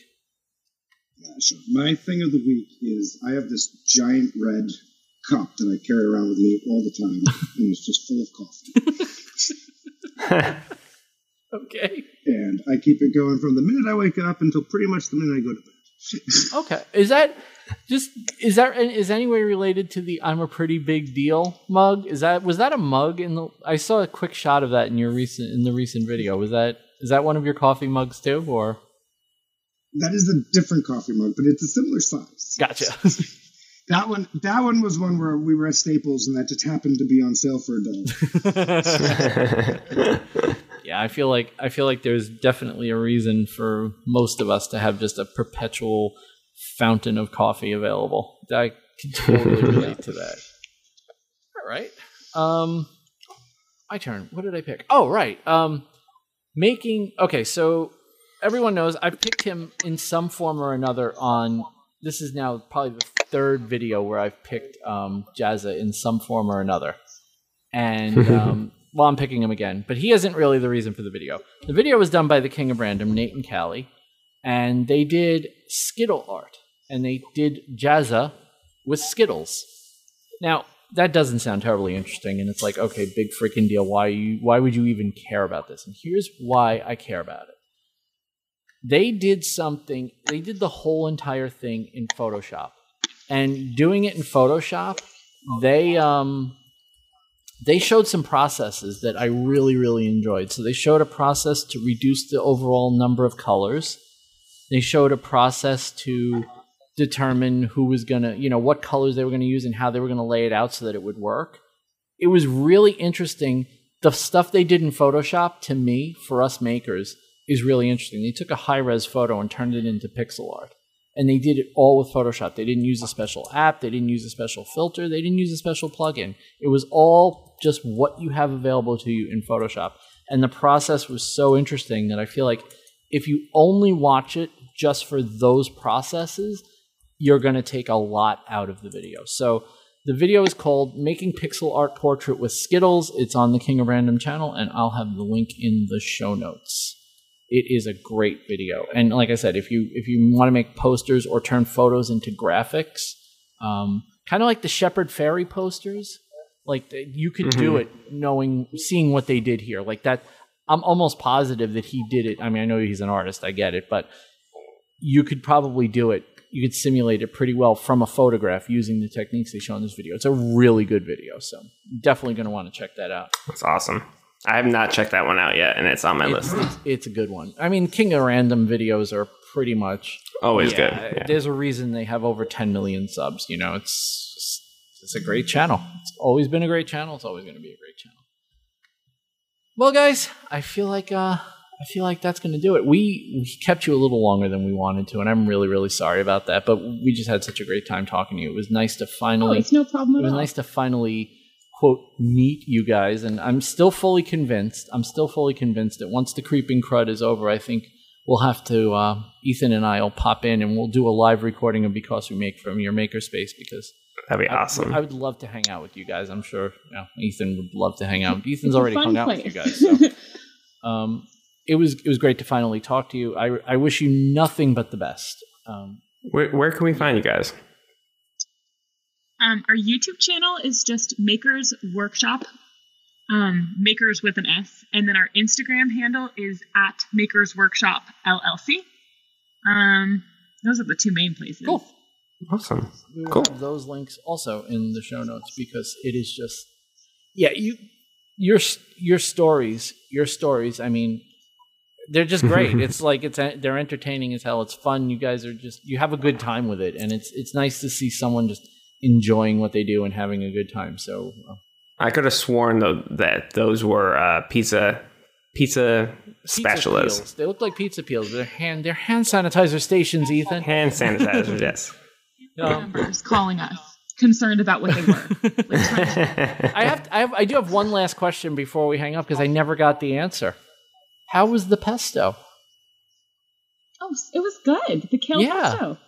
Yeah, sure. My thing of the week is I have this giant red cup that I carry around with me all the time, and it's just full of coffee. Okay. And I keep it going from the minute I wake up until pretty much the minute I go to bed. Okay. Is that just is that is any way related to the "I'm a pretty big deal" mug? Is that was that a mug in the? I saw a quick shot of that in your recent in the recent video. Was that is that one of your coffee mugs too, or That is a different coffee mug, but it's a similar size. gotcha? That one, that one was one where we were at Staples, and that just happened to be on sale for a dollar. yeah, I feel like I feel like there's definitely a reason for most of us to have just a perpetual fountain of coffee available. I can totally relate to that. All right. Um my turn. What did I pick? Oh, right. Um making okay, so everyone knows I've picked him in some form or another on this is now probably the third video where I've picked um Jazza in some form or another. And um well, I'm picking him again, but he isn't really the reason for the video. The video was done by the King of Random, Nate and Calli, and they did Skittle art, and they did Jazza with Skittles. Now, that doesn't sound terribly interesting, and it's like, okay, big freaking deal. Why you? Why would you even care about this? And here's why I care about it. They did something. They did the whole entire thing in Photoshop, and doing it in Photoshop, they um they showed some processes that I really, really enjoyed. So they showed a process to reduce the overall number of colors. They showed a process to determine who was going to, you know, what colors they were going to use and how they were going to lay it out so that it would work. It was really interesting. The stuff they did in Photoshop, to me, for us makers, is really interesting. They took a high res photo and turned it into pixel art. And they did it all with Photoshop. They didn't use a special app. They didn't use a special filter. They didn't use a special plugin. It was all just what you have available to you in Photoshop. And the process was so interesting that I feel like if you only watch it just for those processes, you're going to take a lot out of the video. So the video is called Making Pixel Art Portrait with Skittles. It's on the King of Random channel, and I'll have the link in the show notes. It is a great video, and like I said, if you if you want to make posters or turn photos into graphics, um, kind of like the Shepard Fairey posters, like the, you could do it knowing seeing what they did here, like that. I'm almost positive that he did it. I mean, I know he's an artist, I get it, but you could probably do it. You could simulate it pretty well from a photograph using the techniques they show in this video. It's a really good video, so definitely going to want to check that out. That's awesome. I have not checked that one out yet, and it's on my It's, list. it's, it's a good one. I mean, King of Random videos are pretty much Always yeah, good. Yeah. There's a reason they have over 10 million subs. You know, it's it's a great channel. It's always been a great channel. It's always going to be a great channel. Well, guys, I feel like uh, I feel like that's going to do it. We we kept you a little longer than we wanted to, and I'm really really sorry about that. But we just had such a great time talking to you. It was nice to finally. Oh, it's no problem it was all. nice to finally quote meet you guys. And i'm still fully convinced i'm still fully convinced that once the creeping crud is over i think we'll have to uh, ethan and i'll pop in and we'll do a live recording of because we make from your makerspace because That'd be I- awesome. I, would love to hang out with you guys. I'm sure you know, ethan would love to hang out. Ethan's already fun hung out with you guys so um, it was it was great to finally talk to you. I, I wish you nothing but the best. Um, where, where can we find you guys? Um, our YouTube channel is just Makers Workshop, um, Makers with an S, and then our Instagram handle is at Makers Workshop LLC. Um, those are the two main places. Cool. Awesome. We will Cool. have those links also in the show notes because it is just yeah you your your stories your stories I mean they're just great it's like it's they're entertaining as hell it's fun you guys are just you have a good time with it and it's it's nice to see someone just enjoying what they do and having a good time so uh, I could have sworn though that those were uh, pizza pizza pizza specialists. peels. they look like pizza peels they're hand they're hand sanitizer stations Ethan Hand sanitizers, yes. Um, Members calling us, concerned about what they were. Like, to- I have, I have I do have one last question before we hang up because I never got the answer. How was the pesto? oh, it was good. The kale Yeah. pesto.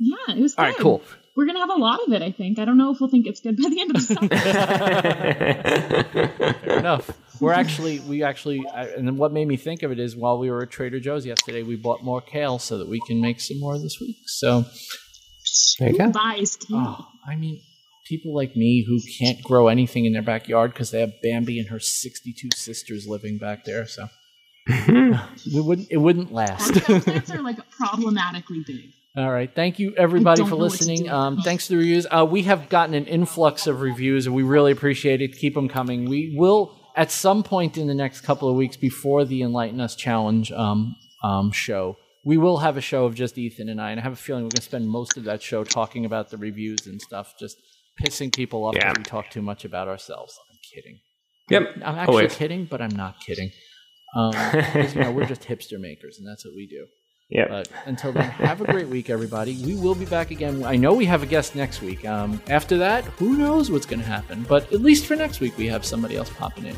Yeah, it was good. All right, cool. We're gonna have a lot of it. I think. I don't know if we'll think it's good by the end of the summer. Fair enough. We're actually we actually I, and then what made me think of it is while we were at Trader Joe's yesterday, we bought more kale so that we can make some more this week. So, There you go. Buys kale. oh, I mean, people like me who can't grow anything in their backyard because they have Bambi and her sixty-two sisters living back there, so we wouldn't it wouldn't last. Our plants are like problematically big. All right. Thank you, everybody, for know what to listening. Um, thanks to the reviews. Uh, we have gotten an influx of reviews, and we really appreciate it. Keep them coming. We will, at some point in the next couple of weeks before the Enlighten Us Challenge um, um, show, we will have a show of just Ethan and I. And I have a feeling we're going to spend most of that show talking about the reviews and stuff, just pissing people off Yeah. because we talk too much about ourselves. I'm kidding. Yep. I'm actually Always. kidding, but I'm not kidding. Um, 'cause, you know, we're just hipster makers, and that's what we do. Yep. But until then, have a great week, everybody. We will be back again. I know we have a guest next week. Um, after that, who knows what's going to happen? But at least for next week, we have somebody else popping in.